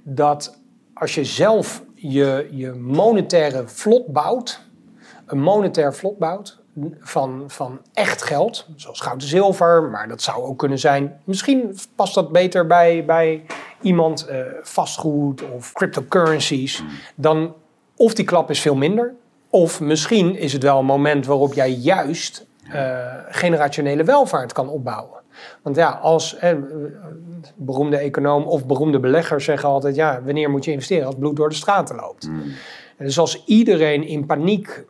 dat als je zelf je, je monetaire vlot bouwt. Een monetair vlot bouwt van, van echt geld. Zoals goud en zilver. Maar dat zou ook kunnen zijn. Misschien past dat beter bij, bij iemand eh, vastgoed of cryptocurrencies. Dan of die klap is veel minder. Of misschien is het wel een moment waarop jij juist eh, generationele welvaart kan opbouwen. Want ja, als eh, beroemde econoom of beroemde beleggers zeggen altijd: ja, wanneer moet je investeren als bloed door de straten loopt? En dus als iedereen in paniek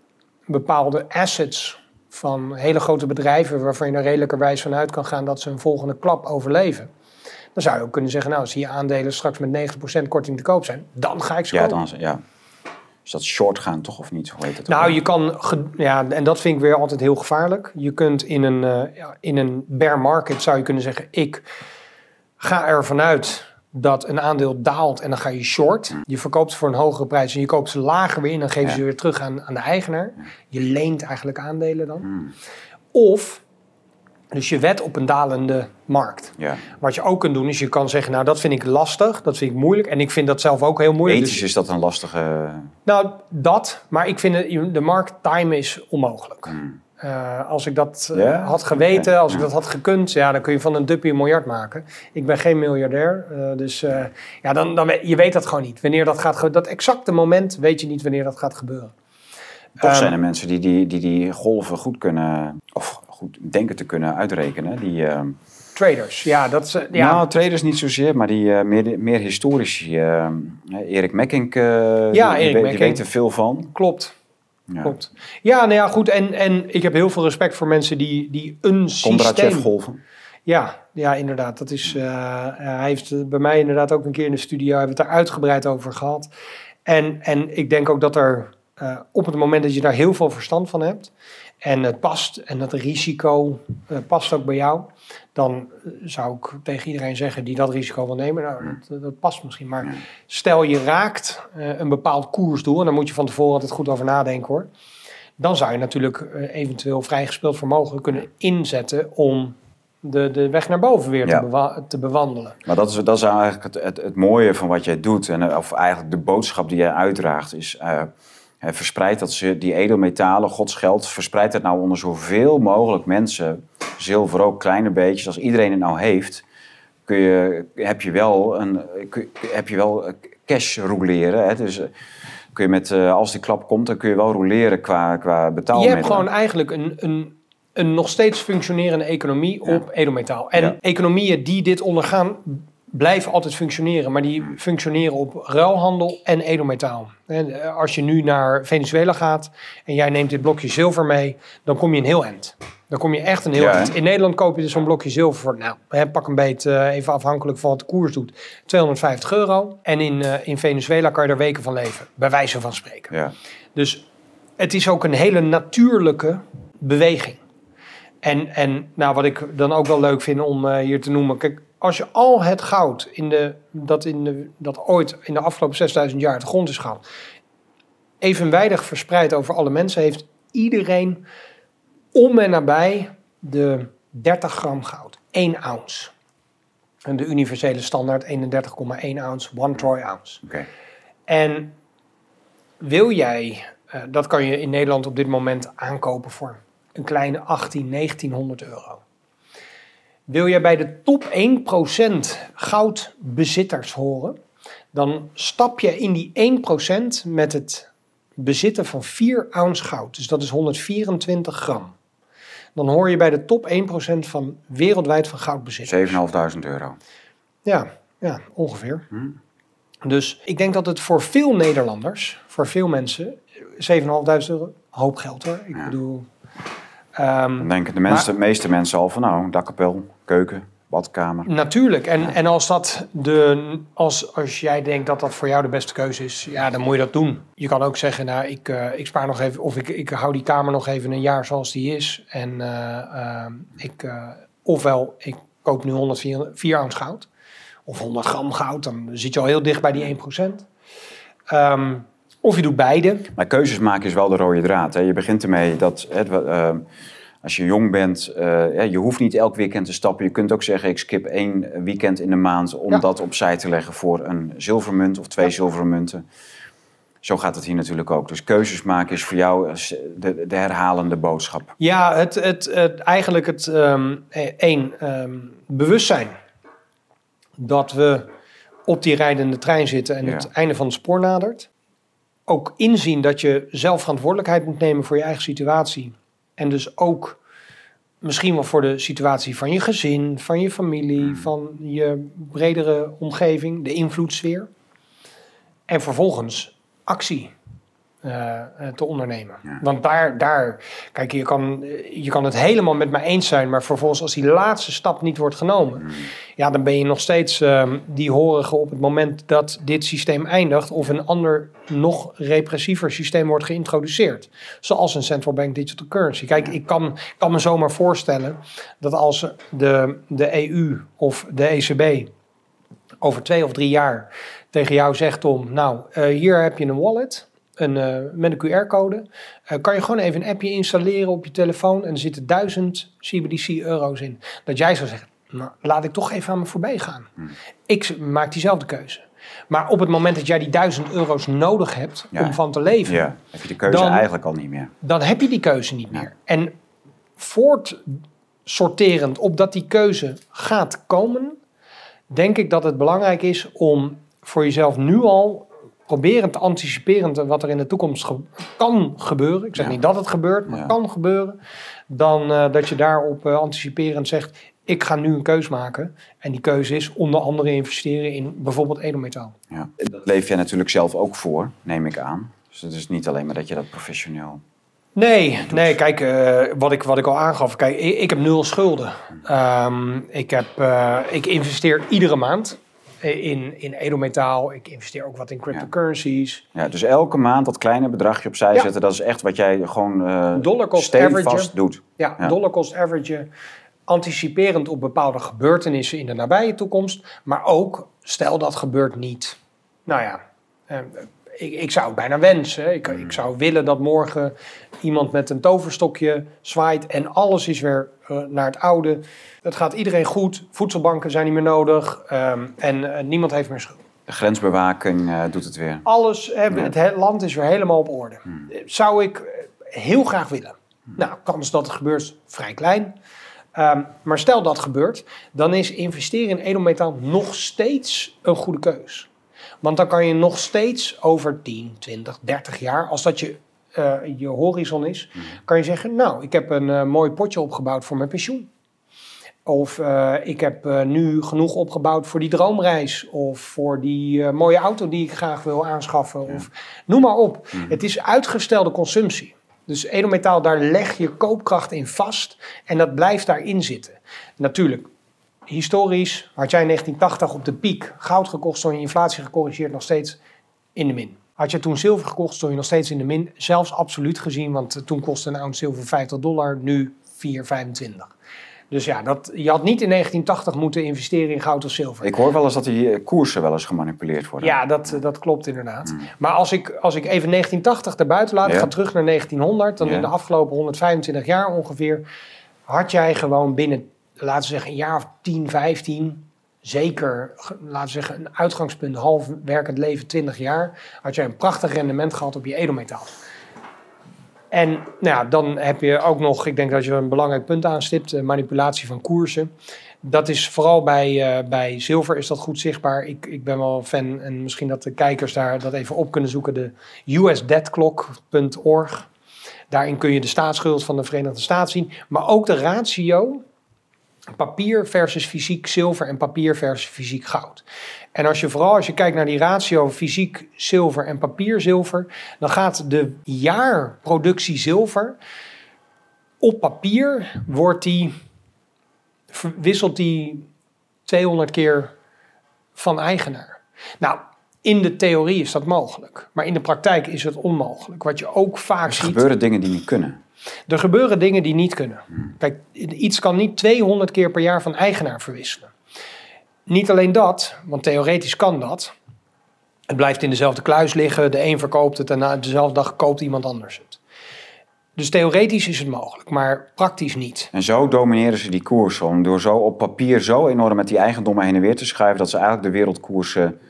bepaalde assets van hele grote bedrijven, waarvan je er redelijkerwijs van uit kan gaan dat ze een volgende klap overleven. Dan zou je ook kunnen zeggen, nou, als die aandelen straks met 90% korting te koop zijn, dan ga ik ze Ja, kopen. dan, ja. Is dat short gaan toch of niet? Hoe heet het? ook Nou, je kan, ja, en dat vind ik weer altijd heel gevaarlijk. Je kunt in een, eh, in een bear market zou je kunnen zeggen, ik ga ervan uit dat een aandeel daalt en dan ga je short. Je verkoopt ze voor een hogere prijs en je koopt ze lager weer in, dan geef je Ja. ze weer terug aan, aan de eigenaar. Je leent eigenlijk aandelen dan. Hmm. Of Dus je wet op een dalende markt. Ja. Wat je ook kunt doen is je kan zeggen, nou dat vind ik lastig, dat vind ik moeilijk. En ik vind dat zelf ook heel moeilijk. Ethisch Dus, is dat een lastige... nou, dat. Maar ik vind het, de markt time is onmogelijk. Hmm. Eh, als ik dat eh, had geweten, als ik dat had gekund, ja, dan kun je van een duppie een miljard maken. Ik ben geen miljardair, eh, dus ja, dan, dan, je weet dat gewoon niet. Wanneer dat gaat, ge- dat exacte moment weet je niet wanneer dat gaat gebeuren. Toch Ehm, zijn er mensen die die, die die golven goed kunnen... Of goed denken te kunnen uitrekenen. Die... ehm, Traders, ja, dat is, eh, ja, Nou, traders niet zozeer, maar die eh, meer, meer historici. eh, Erik Mekkink, eh, Ja, die, Erik die, weet- die Mekkink. weet er veel van. klopt. Ja. Klopt. Ja, nou ja, goed. En, en ik heb heel veel respect voor mensen die, die een systeem... Kondrachev-golven. Ja, ja, inderdaad. Dat is, hij heeft bij mij inderdaad ook een keer in de studio, hebben we het daar uitgebreid over gehad. En, en ik denk ook dat er op het moment dat je daar heel veel verstand van hebt en het past en dat risico eh, past ook bij jou, dan eh, zou ik tegen iedereen zeggen die dat risico wil nemen, nou, dat, dat past misschien. Maar stel je raakt eh, een bepaald koersdoel, en daar moet je van tevoren altijd goed over nadenken hoor. Dan zou je natuurlijk eh, eventueel vrijgespeeld vermogen kunnen inzetten om de, de weg naar boven weer Ja. te, bewa- te bewandelen. Maar dat is, dat is eigenlijk het, het, het mooie van wat jij doet. En, eh, of eigenlijk de boodschap die jij uitdraagt. Is eh, verspreid dat ze die edelmetalen, Gods geld, verspreid het nou onder zoveel mogelijk mensen. Zilver ook, kleine beetjes. Als iedereen het nou heeft, kun je, heb je wel, een, kun, heb je wel eh, cash roleren. Hè? Dus eh, kun je met, eh, als die klap komt, dan kun je wel roleren qua, qua Je betaalmiddelen. hebt gewoon eigenlijk een, een, een nog steeds functionerende economie Ja. op edelmetaal. En Ja. economieën die dit ondergaan, blijven altijd functioneren. Maar die functioneren op ruilhandel en edelmetaal. En eh, als je nu naar Venezuela gaat en jij neemt dit blokje zilver mee, dan kom je een heel eind. Dan kom je echt een heel Ja, eind. In Nederland koop je dus zo'n blokje zilver voor, nou, hè, pak een beet, eh, even afhankelijk van wat de koers doet, 250 euro. En in, eh, in Venezuela kan je er weken van leven, bij wijze van spreken. Ja. Dus het is ook een hele natuurlijke beweging. En, en nou, wat ik dan ook wel leuk vind om hier te noemen. Kijk, als je al het goud in de, dat, in de, dat ooit in de afgelopen 6000 jaar de grond is gegaan. evenwijdig verspreid over alle mensen. heeft iedereen om en nabij de 30 gram goud. 1 ounce. En de universele standaard 31,1 ounce, 1 troy ounce. Oké. En wil jij, eh, dat kan je in Nederland op dit moment aankopen voor een kleine 18, 1900 euro. Wil jij bij de top 1% goudbezitters horen, dan stap je in die 1% met het bezitten van 4 ounce goud. Dus dat is 124 gram. Dan hoor je bij de top 1% van wereldwijd van goudbezitters. 7.500 euro. Ja, ja ongeveer. Dus ik denk dat het voor veel Nederlanders, voor veel mensen, 7.500 euro, hoop geld hoor. Ik Ja. bedoel, ehm, Dan denken de, mensen, de meeste mensen al van nou, dakkapel, keuken, badkamer. natuurlijk. En, en als, dat de, als, als jij denkt dat dat voor jou de beste keuze is, ja, dan moet je dat doen. Je kan ook zeggen, nou, ik, eh, ik spaar nog even, of ik, ik hou die kamer nog even een jaar zoals die is. En eh, ehm, ik, eh, ofwel, ik koop nu 104 ounce goud. Of 100 gram goud, dan zit je al heel dicht bij die 1%. Ehm, of je doet beide. Maar keuzes maken is wel de rode draad. Hè. Je begint ermee dat hè, we- eh, als je jong bent, eh, je hoeft niet elk weekend te stappen. Je kunt ook zeggen, ik skip één weekend in de maand om Ja. dat opzij te leggen voor een zilvermunt of twee Ja. zilveren munten. Zo gaat het hier natuurlijk ook. Dus keuzes maken is voor jou eh, de, de herhalende boodschap. Ja, het, het, het, eigenlijk het ehm, eh, één, ehm, bewustzijn dat we op die rijdende trein zitten en Ja. het einde van het spoor nadert. Ook inzien dat je zelf verantwoordelijkheid moet nemen voor je eigen situatie. En dus ook misschien wel voor de situatie van je gezin, van je familie, van je bredere omgeving, de invloedssfeer. En vervolgens actie te ondernemen. Ja. Want daar, daar, kijk, je kan, je kan het helemaal met mij eens zijn, maar vervolgens als die laatste stap niet wordt genomen, ja, dan ben je nog steeds ehm, die horige op het moment dat dit systeem eindigt of een ander nog repressiever systeem wordt geïntroduceerd. Zoals een central bank digital currency. Kijk, ik kan, kan me zomaar voorstellen dat als de, de EU of de ECB over twee of drie jaar tegen jou zegt om, nou, eh, hier heb je een wallet. Een, eh, met een QR-code. Eh, kan je gewoon even een appje installeren op je telefoon. En er zitten duizend CBDC-euro's in. Dat jij zou zeggen, nou, laat ik toch even aan me voorbij gaan. Ik maak diezelfde keuze. Maar op het moment dat jij die duizend euro's nodig hebt Ja. om van te leven, Ja, heb je de keuze Dan- eigenlijk al niet meer. dan heb je die keuze niet meer. En voortsorterend op dat die keuze gaat komen, denk ik dat het belangrijk is om voor jezelf nu al proberen te anticiperen wat er in de toekomst ge- kan gebeuren. Ik zeg Ja. niet dat het gebeurt, maar Ja. kan gebeuren. Dan eh, dat je daarop eh, anticiperend zegt, ik ga nu een keus maken. En die keuze is onder andere investeren in bijvoorbeeld edelmetaal. Ja. Dat leef jij natuurlijk zelf ook voor, neem ik aan. Dus het is niet alleen maar dat je dat professioneel... Nee, nee kijk, eh, wat, ik, wat ik al aangaf. Kijk, ik, ik heb nul schulden. Ehm, ik, heb, ik investeer iedere maand in, in edelmetaal. Ik investeer ook wat in cryptocurrencies. Ja, dus elke maand dat kleine bedragje opzij Ja. zetten, dat is echt wat jij gewoon eh Dollar cost average. doet. Ja, Ja. dollar cost average. Anticiperend op bepaalde gebeurtenissen in de nabije toekomst. Maar ook, stel dat gebeurt niet. Nou ja, eh, ik, ik zou het bijna wensen. Ik, ik zou willen dat morgen iemand met een toverstokje zwaait en alles is weer eh, naar het oude. Het gaat iedereen goed. Voedselbanken zijn niet meer nodig. ehm, en eh, niemand heeft meer schuld. De grensbewaking eh, doet het weer. Alles, hè, het he- land is weer helemaal op orde. Eh, Zou ik heel graag willen. Nou, kans dat het gebeurt vrij klein. Ehm, maar stel dat gebeurt, dan is investeren in edelmetaal nog steeds een goede keus. Want dan kan je nog steeds over 10, 20, 30 jaar, als dat je, eh, je horizon is, kan je zeggen, nou, ik heb een eh, mooi potje opgebouwd voor mijn pensioen. Of eh, ik heb nu genoeg opgebouwd voor die droomreis. Of voor die mooie auto die ik graag wil aanschaffen. Of noem maar op. Het is uitgestelde consumptie. Dus edelmetaal, daar leg je koopkracht in vast. En dat blijft daarin zitten. Natuurlijk, historisch had jij in 1980 op de piek goud gekocht. Stond je inflatie gecorrigeerd nog steeds in de min. Had je toen zilver gekocht, stond je nog steeds in de min. Zelfs absoluut gezien, want eh, toen kostte een ounce zilver 50 dollar. Nu 4,25. Dus ja, dat, je had niet in 1980 moeten investeren in goud of zilver. Ik hoor wel eens dat die eh, koersen wel eens gemanipuleerd worden. Ja, dat, dat klopt inderdaad. Maar als ik, als ik even 1980 erbuiten laat, ga terug naar 1900, dan in de afgelopen 125 jaar ongeveer, had jij gewoon binnen, laten we zeggen, een jaar of 10, 15, zeker, laten we zeggen, een uitgangspunt, half werkend leven, 20 jaar, had jij een prachtig rendement gehad op je edelmetaal. En nou ja, dan heb je ook nog, ik denk dat je een belangrijk punt aanstipt, de manipulatie van koersen. Dat is vooral bij, eh, bij zilver is dat goed zichtbaar. Ik, ik ben wel fan en misschien dat de kijkers daar dat even op kunnen zoeken. De usdebtclock.org. Daarin kun je de staatsschuld van de Verenigde Staten zien. Maar ook de ratio papier versus fysiek zilver en papier versus fysiek goud. En als je vooral als je kijkt naar die ratio fysiek zilver en papier zilver, dan gaat de jaarproductie zilver op papier wordt die wisselt die 200 keer van eigenaar. Nou, in de theorie is dat mogelijk, maar in de praktijk is het onmogelijk. Wat je ook vaak Er ziet. gebeuren dingen die niet kunnen. Er gebeuren dingen die niet kunnen. Kijk, iets kan niet 200 keer per jaar van eigenaar verwisselen. Niet alleen dat, want theoretisch kan dat. Het blijft in dezelfde kluis liggen. De een verkoopt het en na dezelfde dag koopt iemand anders het. Dus theoretisch is het mogelijk, maar praktisch niet. En zo domineren ze die koersen om door zo op papier zo enorm met die eigendommen heen en weer te schuiven dat ze eigenlijk de wereldkoersen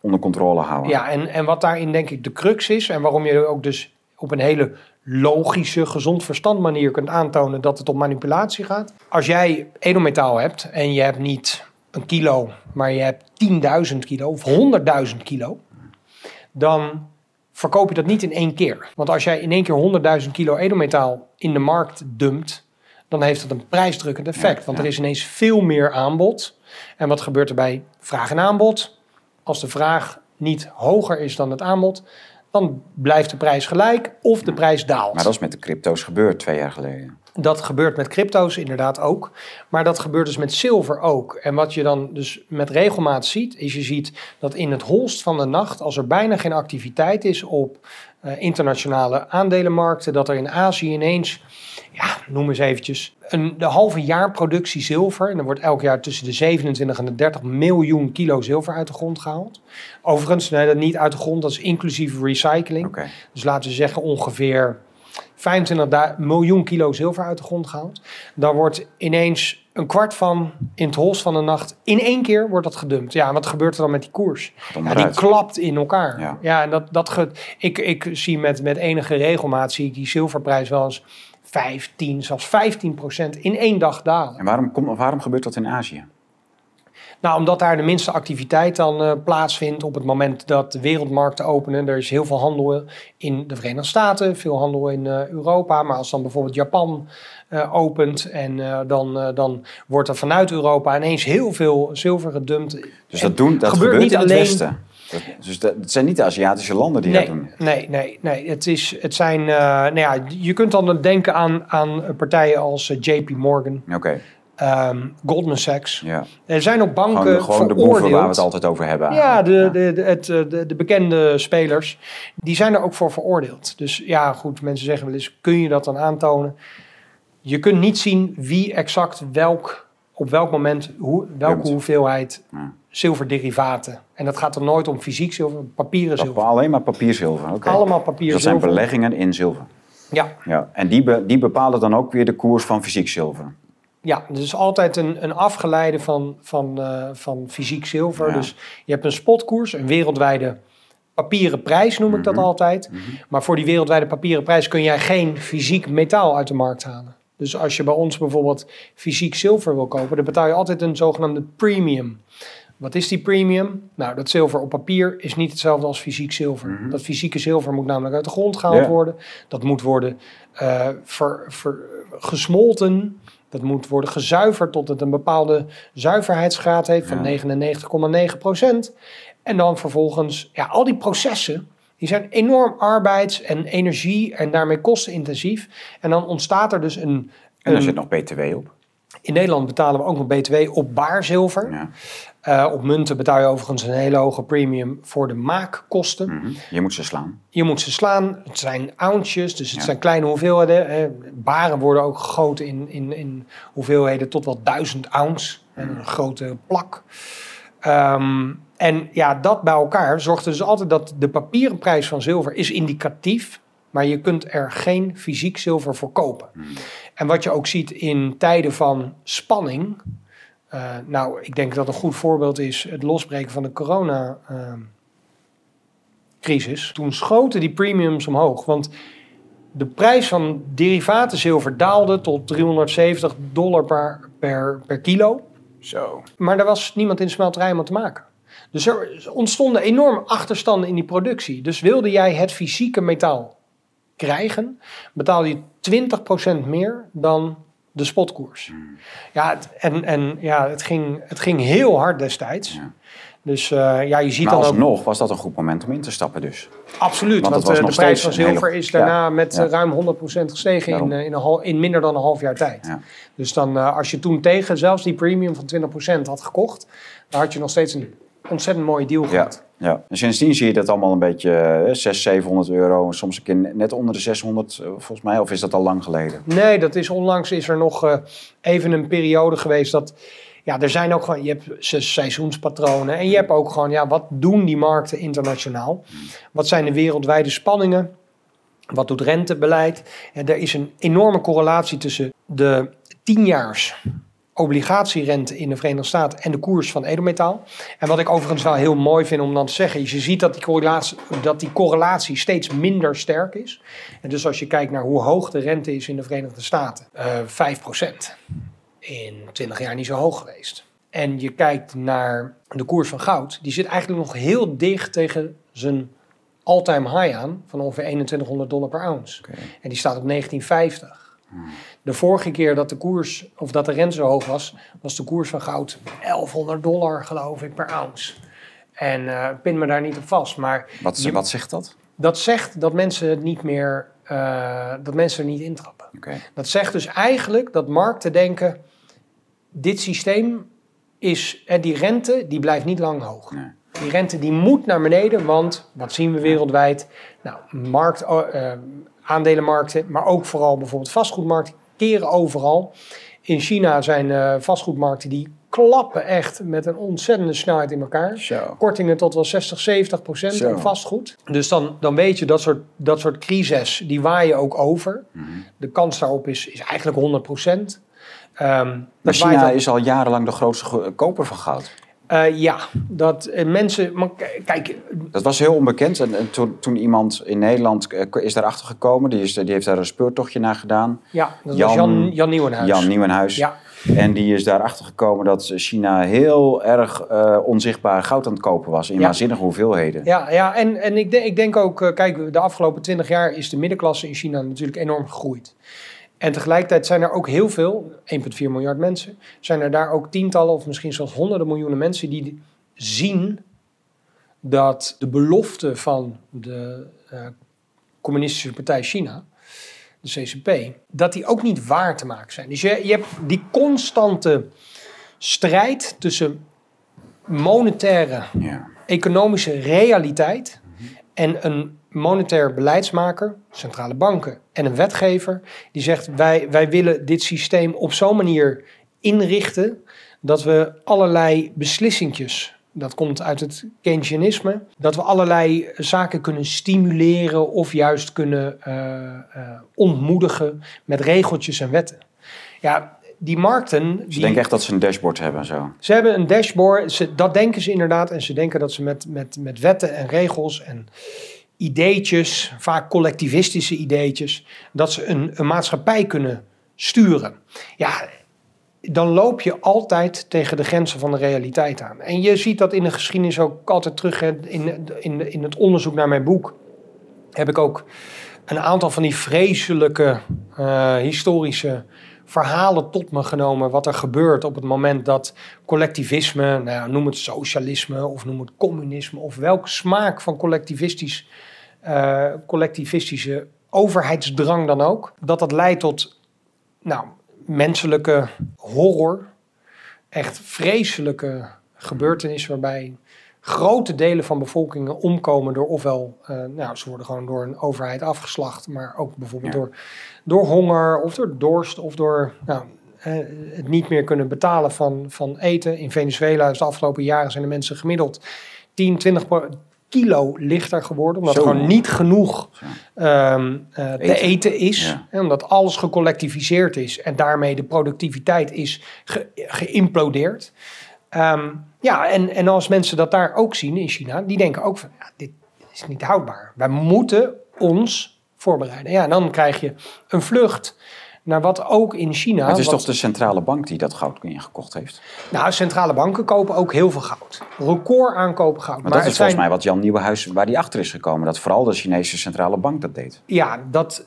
onder controle houden. Ja, en, en wat daarin denk ik de crux is en waarom je ook dus op een hele logische, gezond verstand manier kunt aantonen dat het om manipulatie gaat. Als jij edelmetaal hebt en je hebt niet een kilo, maar je hebt 10.000 kilo of 100.000 kilo, dan verkoop je dat niet in één keer. Want als jij in één keer 100.000 kilo edelmetaal in de markt dumpt, dan heeft dat een prijsdrukkend effect. Want er is ineens veel meer aanbod. En wat gebeurt er bij vraag en aanbod? Als de vraag niet hoger is dan het aanbod, dan blijft de prijs gelijk of de prijs daalt. Maar dat is met de crypto's gebeurd twee jaar geleden. Dat gebeurt met crypto's inderdaad ook. Maar dat gebeurt dus met zilver ook. En wat je dan dus met regelmaat ziet, is je ziet dat in het holst van de nacht, als er bijna geen activiteit is op eh, internationale aandelenmarkten, dat er in Azië ineens ja, noem eens eventjes, een, de halve jaar productie zilver. En er wordt elk jaar tussen de 27 en de 30 miljoen kilo zilver uit de grond gehaald. Overigens, nee, dat niet uit de grond, dat is inclusief recycling. Dus laten we zeggen ongeveer 25 da- miljoen kilo zilver uit de grond gehaald. Dan wordt ineens een kwart van in het hols van de nacht in één keer wordt dat gedumpt. Ja, en wat gebeurt er dan met die koers? Ja, die klapt in elkaar. Ja. Ja, en dat, dat ge, ik, ik zie met, met enige regelmaat zie ik die zilverprijs wel eens 15, zelfs 15 procent in één dag dalen. En waarom, kom, waarom gebeurt dat in Azië? Nou, omdat daar de minste activiteit dan eh, plaatsvindt op het moment dat de wereldmarkten openen. Er is heel veel handel in de Verenigde Staten, veel handel in eh, Europa. Maar als dan bijvoorbeeld Japan eh, opent en dan, dan wordt er vanuit Europa ineens heel veel zilver gedumpt. Dus dat, doen, dat gebeurt gebeurt niet in het alleen- Westen. Dat, dus dat, het zijn niet de Aziatische landen die nee, dat doen. nee, nee, nee. Het, is, het zijn, eh, nou ja, je kunt dan denken aan, aan partijen als eh, JP Morgan, Oké, ehm, Goldman Sachs. ja. Er zijn ook banken Gewoon, gewoon de boeven waar we het altijd over hebben. Ja, de, de, het, eh, de, de bekende spelers, die zijn er ook voor veroordeeld. Dus ja, goed, mensen zeggen wel eens, kun je dat dan aantonen? Je kunt niet zien wie exact welk, op welk moment, hoe, welke hoeveelheid Ja. zilverderivaten. En dat gaat er nooit om fysiek zilver, papieren zilver. Alleen maar papierzilver. oké. Allemaal Dus papier dat zijn beleggingen in zilver. Ja, Ja. En die, be- die bepalen dan ook weer de koers van fysiek zilver. ja, dus altijd een, een afgeleide van, van, eh, van fysiek zilver. Ja. Dus je hebt een spotkoers, een wereldwijde papieren prijs noem ik dat Mhm. altijd. Maar voor die wereldwijde papieren prijs kun jij geen fysiek metaal uit de markt halen. Dus als je bij ons bijvoorbeeld fysiek zilver wil kopen, dan betaal je altijd een zogenaamde premium. Wat is die premium? Nou, dat zilver op papier is niet hetzelfde als fysiek zilver. Mhm. Dat fysieke zilver moet namelijk uit de grond gehaald worden. Dat moet worden eh, ver- ver- gesmolten. Dat moet worden gezuiverd tot het een bepaalde zuiverheidsgraad heeft van Ja. 99,9 procent. En dan vervolgens, ja, al die processen, die zijn enorm arbeids- en energie- en daarmee kostenintensief. En dan ontstaat er dus een... En daar een- zit nog BTW op. in Nederland betalen we ook nog BTW op baarzilver. Ja. Eh, op munten betaal je overigens een hele hoge premium voor de maakkosten. Mhm. Je moet ze slaan. Je moet ze slaan. Het zijn ounces, dus het Ja. zijn kleine hoeveelheden. hè. Baren worden ook gegoten in, in, in hoeveelheden tot wel duizend ounce. En een grote plak. Ehm, en ja, dat bij elkaar zorgt er dus altijd dat de papieren prijs van zilver is indicatief. Maar je kunt er geen fysiek zilver voor kopen. En wat je ook ziet in tijden van spanning. eh, nou, ik denk dat een goed voorbeeld is het losbreken van de corona. ehm, crisis. Toen schoten die premiums omhoog. Want de prijs van derivaten zilver daalde tot 370 dollar per, per, per kilo. Zo. Maar er was niemand in de smelterij om te maken. Dus er ontstonden enorme achterstanden in die productie. Dus wilde jij het fysieke metaal krijgen, betaalde je 20% meer dan de spotkoers. Ja, het, en, en ja, het, ging, het ging heel hard destijds. Ja. Dus eh, ja, je ziet Maar dan ook... alsnog was dat een goed moment om in te stappen dus. Absoluut, Want want, het was eh, de prijs van zilver hele- is daarna ja, met ja. eh, ruim 100% gestegen in, Daarom. in, een hal- in minder dan een half jaar tijd. Ja. Dus dan, als je toen tegen zelfs die premium van 20% had gekocht, dan had je nog steeds een ontzettend mooie deal Ja, gehad. ja. En sindsdien zie je dat allemaal een beetje eh, 600, 700 euro. Soms een keer net onder de 600 eh, volgens mij. Of is dat al lang geleden? Nee, dat is onlangs is er nog eh, even een periode geweest dat. Ja, er zijn ook gewoon, je hebt se- seizoenspatronen en je hebt ook gewoon, ja, wat doen die markten internationaal? Wat zijn de wereldwijde spanningen? Wat doet rentebeleid? En er is een enorme correlatie tussen de 10-jaars obligatierente in de Verenigde Staten en de koers van edelmetaal. En wat ik overigens wel heel mooi vind om dan te zeggen, is je ziet dat die correlatie, dat die correlatie steeds minder sterk is. En dus als je kijkt naar hoe hoog de rente is in de Verenigde Staten, eh 5%. In 20 jaar niet zo hoog geweest. En je kijkt naar de koers van goud, die zit eigenlijk nog heel dicht tegen zijn all-time high aan van ongeveer 2100 dollar per ounce. En die staat op 1950. De vorige keer dat de koers, of dat de rente zo hoog was, was de koers van goud 1100 dollar, geloof ik, per ounce. En eh pin me daar niet op vast. Maar Wat, je- wat zegt dat? dat zegt dat mensen het niet meer, eh, dat mensen er niet intrappen. Oké. Dat zegt dus eigenlijk dat markten denken, dit systeem is, en die rente, die blijft niet lang hoog. Nee. Die rente die moet naar beneden, want wat zien we wereldwijd? Nou, markt, eh, aandelenmarkten, maar ook vooral bijvoorbeeld vastgoedmarkt, keren overal. In China zijn uh, vastgoedmarkten die klappen echt met een ontzettende snelheid in elkaar. Zo. Kortingen tot wel 60, 70 procent op vastgoed. Dus dan, dan weet je dat soort, dat soort crises, die waaien ook over. Mhm. De kans daarop is, is eigenlijk 100 procent. Ehm, maar China is al jarenlang de grootste koper van goud. Uh, ja, dat uh, mensen. Maar kijk. Dat was heel onbekend. En, en toen, toen, iemand in Nederland is daarachter gekomen, die, is, die heeft daar een speurtochtje naar gedaan. Ja, dat Jan, was Jan, Jan Nieuwenhuis. Jan Nieuwenhuis. Ja. En die is daarachter gekomen dat China heel erg onzichtbaar goud aan het kopen was. In ja. waanzinnige hoeveelheden. Ja, ja en, en ik, denk, ik denk ook, kijk, de afgelopen twintig jaar is de middenklasse in China natuurlijk enorm gegroeid. En tegelijkertijd zijn er ook heel veel, 1,4 miljard mensen, zijn er daar ook tientallen of misschien zelfs honderden miljoenen mensen die zien dat de belofte van de uh, Communistische Partij China, de CCP, dat die ook niet waar te maken zijn. Dus je, je hebt die constante strijd tussen monetaire, ja. economische realiteit en een monetair beleidsmaker, centrale banken en een wetgever die zegt wij, wij willen dit systeem op zo'n manier inrichten dat we allerlei beslissingjes, dat komt uit het Keynesianisme, dat we allerlei zaken kunnen stimuleren of juist kunnen uh, uh, ontmoedigen met regeltjes en wetten. Ja, die markten. Ze die, denken echt dat ze een dashboard hebben zo. Ze hebben een dashboard, ze, dat denken ze inderdaad. En ze denken dat ze met, met, met wetten en regels en ideetjes, vaak collectivistische ideetjes, dat ze een, een maatschappij kunnen sturen. Ja, dan loop je altijd tegen de grenzen van de realiteit aan. En je ziet dat in de geschiedenis ook altijd terug. In, in, in het onderzoek naar mijn boek heb ik ook een aantal van die vreselijke uh, historische verhalen tot me genomen. Wat er gebeurt op het moment dat collectivisme, nou noem het socialisme of noem het communisme of welke smaak van collectivistisch, uh, collectivistische overheidsdrang dan ook, dat dat leidt tot nou, menselijke horror. Echt vreselijke gebeurtenissen waarbij grote delen van bevolkingen omkomen door ofwel, uh, nou, ze worden gewoon door een overheid afgeslacht, maar ook bijvoorbeeld Ja. door, door honger of door dorst of door nou, eh, het niet meer kunnen betalen van, van eten. In Venezuela is de afgelopen jaren zijn de mensen gemiddeld 10, 20 pro- kilo lichter geworden, omdat Zo. er gewoon niet genoeg ehm, eh, te Eten. is. Ja. En omdat alles gecollectiviseerd is en daarmee de productiviteit is ge- geïmplodeerd. Ehm, ja, en, en als mensen dat daar ook zien in China, die denken ook van, ja, dit is niet houdbaar. Wij moeten ons voorbereiden. Ja, en dan krijg je een vlucht naar wat ook in China... Maar het is wat- toch de centrale bank die dat goud ingekocht heeft? Nou, centrale banken kopen ook heel veel goud. Record aankopen goud. Maar, dat is volgens mij wat Jan Nieuwenhuis, waar die achter is gekomen. Dat vooral de Chinese centrale bank dat deed. Ja, dat,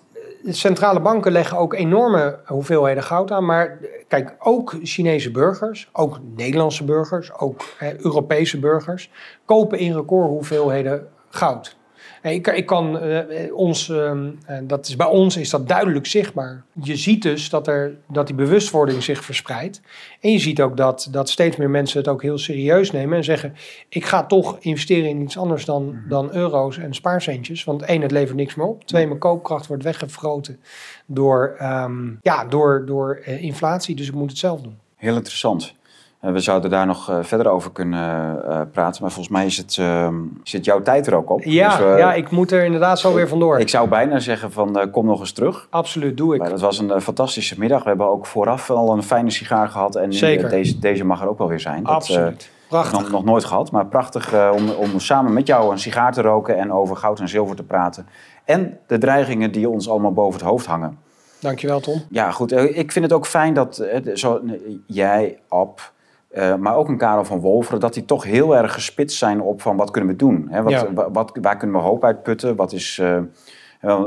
centrale banken leggen ook enorme hoeveelheden goud aan. Maar kijk, ook Chinese burgers, ook Nederlandse burgers, ook Europese burgers... kopen in record hoeveelheden goud. Ik, ik kan eh, eh, ons, ehm, eh, dat is, bij ons is dat duidelijk zichtbaar. Je ziet dus dat, er, dat die bewustwording zich verspreidt. En je ziet ook dat, dat steeds meer mensen het ook heel serieus nemen en zeggen: Ik ga toch investeren in iets anders dan, dan euro's en spaarcentjes. Want één, het levert niks meer op. Twee, mijn koopkracht wordt weggefroten door, ehm, ja, door, door inflatie. Dus ik moet het zelf doen. Heel interessant. We zouden daar nog eh, verder over kunnen eh, praten. Maar volgens mij is het, ehm, zit jouw tijd er ook op. Ja, Dus, ja, ik moet er inderdaad zo weer vandoor. Ik zou bijna zeggen van eh, kom nog eens terug. Absoluut, doe ik. Maar dat was een fantastische middag. We hebben ook vooraf al een fijne sigaar gehad. En Zeker. deze, deze mag er ook wel weer zijn. Dat, Absoluut. Prachtig. nog, nog nooit gehad, maar prachtig om, om samen met jou een sigaar te roken en over goud en zilver te praten. En de dreigingen die ons allemaal boven het hoofd hangen. Dankjewel, Tom. Ja, goed. Ik vind het ook fijn dat zo, jij, Ab, eh, maar ook een Karel van Wolveren, dat die toch heel erg gespitst zijn op van wat kunnen we doen? Hè? Wat, Ja. wa- wat, waar kunnen we hoop uitputten? Wat is, eh,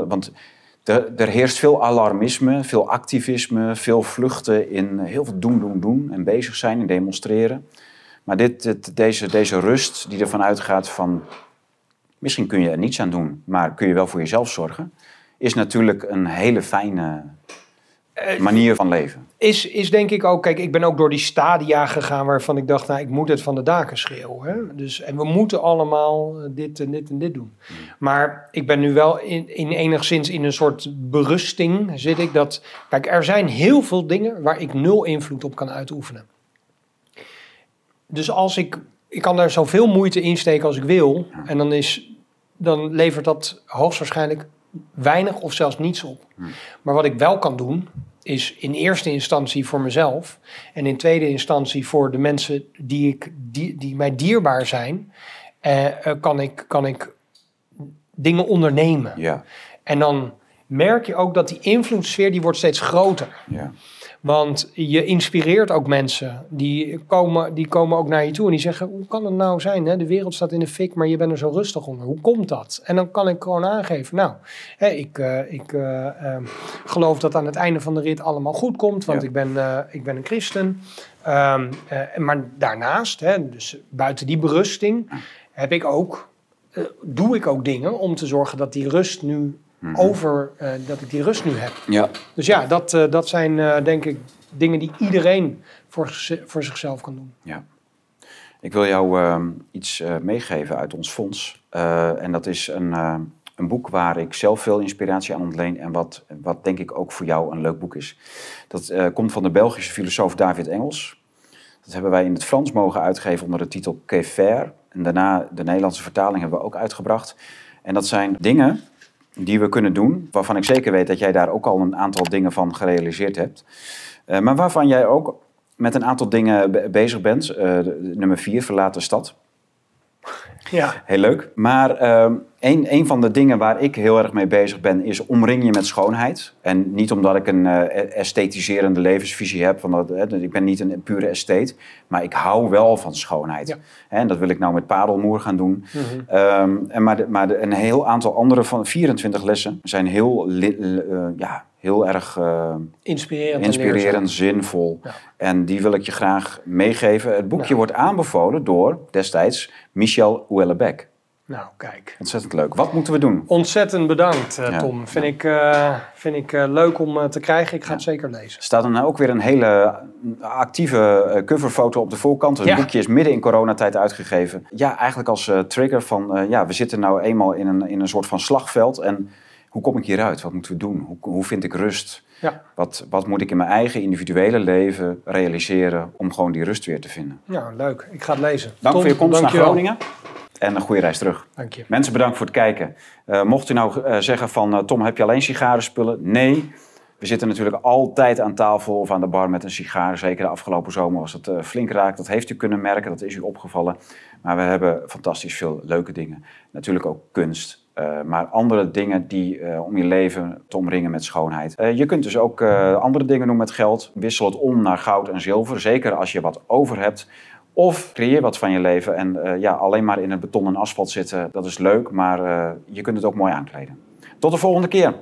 want er, er heerst veel alarmisme, veel activisme, veel vluchten in heel veel doen, doen, doen en bezig zijn en demonstreren. Maar dit, dit- deze, deze rust die ervan uitgaat van misschien kun je er niets aan doen, maar kun je wel voor jezelf zorgen, is natuurlijk een hele fijne manier van leven. Is, is denk ik ook, kijk, ik ben ook door die stadia gegaan waarvan ik dacht, nou, ik moet het van de daken schreeuwen. Hè? Dus, en we moeten allemaal eh, dit en dit en dit doen. Maar ik ben nu wel in, in enigszins in een soort berusting zit ik dat, kijk, er zijn heel veel dingen waar ik nul invloed op kan uitoefenen. Dus als ik, ik kan daar zoveel moeite in steken als ik wil, en dan, is, dan levert dat hoogstwaarschijnlijk weinig of zelfs niets op. Maar wat ik wel kan doen, is in eerste instantie voor mezelf en in tweede instantie voor de mensen die, ik, die, die mij dierbaar zijn, eh, eh, kan, ik, kan ik dingen ondernemen. Ja, En dan merk je ook dat die invloedssfeer die wordt steeds groter. ja. Want je inspireert ook mensen. Die komen, die komen ook naar je toe en die zeggen: Hoe kan het nou zijn? Hè? De wereld staat in de fik, maar je bent er zo rustig onder. Hoe komt dat? En dan kan ik gewoon aangeven: Nou, hè, ik, eh, ik eh, ehm, geloof dat aan het einde van de rit allemaal goed komt, want Ja. ik, ben, eh, ik ben een christen. Ehm, eh, maar daarnaast, hè, dus buiten die berusting, heb ik ook, doe ik ook dingen om te zorgen dat die rust nu over, eh, dat ik die rust nu heb. ja. Dus ja, dat, eh, dat zijn eh, denk ik dingen die iedereen voor, voor zichzelf kan doen. Ja. Ik wil jou ehm, iets meegeven uit ons fonds. En dat is een, een boek waar ik zelf veel inspiratie aan ontleen. En wat, wat denk ik ook voor jou een leuk boek is. Dat komt van de Belgische filosoof David Engels. Dat hebben wij in het Frans mogen uitgeven onder de titel faire. En daarna de Nederlandse vertaling hebben we ook uitgebracht. En dat zijn dingen die we kunnen doen, waarvan ik zeker weet dat jij daar ook al een aantal dingen van gerealiseerd hebt. Eh, maar waarvan jij ook met een aantal dingen be- bezig bent. Eh, nummer vier, verlaat de stad. Ja, Heel leuk. Maar ehm, een, een van de dingen waar ik heel erg mee bezig ben, is omring je met schoonheid. En niet omdat ik een eh, esthetiserende levensvisie heb, van dat, hè, ik ben niet een pure estheet, maar ik hou wel van schoonheid. Ja. En dat wil ik nou met Padelmoer gaan doen. Ehm, en maar de, maar de- een heel aantal andere van 24 lessen zijn heel, li- eh, ja, heel erg eh, inspirerend. en inspirerend, zinvol. Ja. En die wil ik je graag meegeven. Het boekje Nou. wordt aanbevolen door destijds Michel Houellebecq. Nou, kijk. Ontzettend leuk. Wat moeten we doen? Ontzettend bedankt, eh, Ja. Tom. Vind ik, eh, vind ik leuk om te krijgen. Ik ga het zeker lezen. Er staat dan ook weer een hele actieve coverfoto op de voorkant. Het boekje is midden in coronatijd uitgegeven. Ja, eigenlijk als trigger van... ja, we zitten nou eenmaal in een, in een soort van slagveld. En hoe kom ik hieruit? Wat moeten we doen? Hoe, hoe vind ik rust? Ja, Wat, wat moet ik in mijn eigen individuele leven realiseren... om gewoon die rust weer te vinden? nou leuk. Ik ga het lezen. Dank Tom, voor je komst naar. Groningen. En een goede reis terug. Dank je. Mensen, bedankt voor het kijken. Eh, mocht u nou eh, zeggen van... eh, Tom, heb je alleen sigarenspullen? Nee. We zitten natuurlijk altijd aan tafel of aan de bar met een sigaar. Zeker de afgelopen zomer was het flink raak. Dat heeft u kunnen merken, dat is u opgevallen. Maar we hebben fantastisch veel leuke dingen. Natuurlijk ook kunst. Eh, maar andere dingen die eh, om je leven te omringen met schoonheid. Eh, je kunt dus ook andere dingen doen met geld. Wissel het om naar goud en zilver. Zeker als je wat over hebt. Of creëer wat van je leven. En ja, alleen maar in het beton en asfalt zitten, dat is leuk. Maar je kunt het ook mooi aankleden. Tot de volgende keer.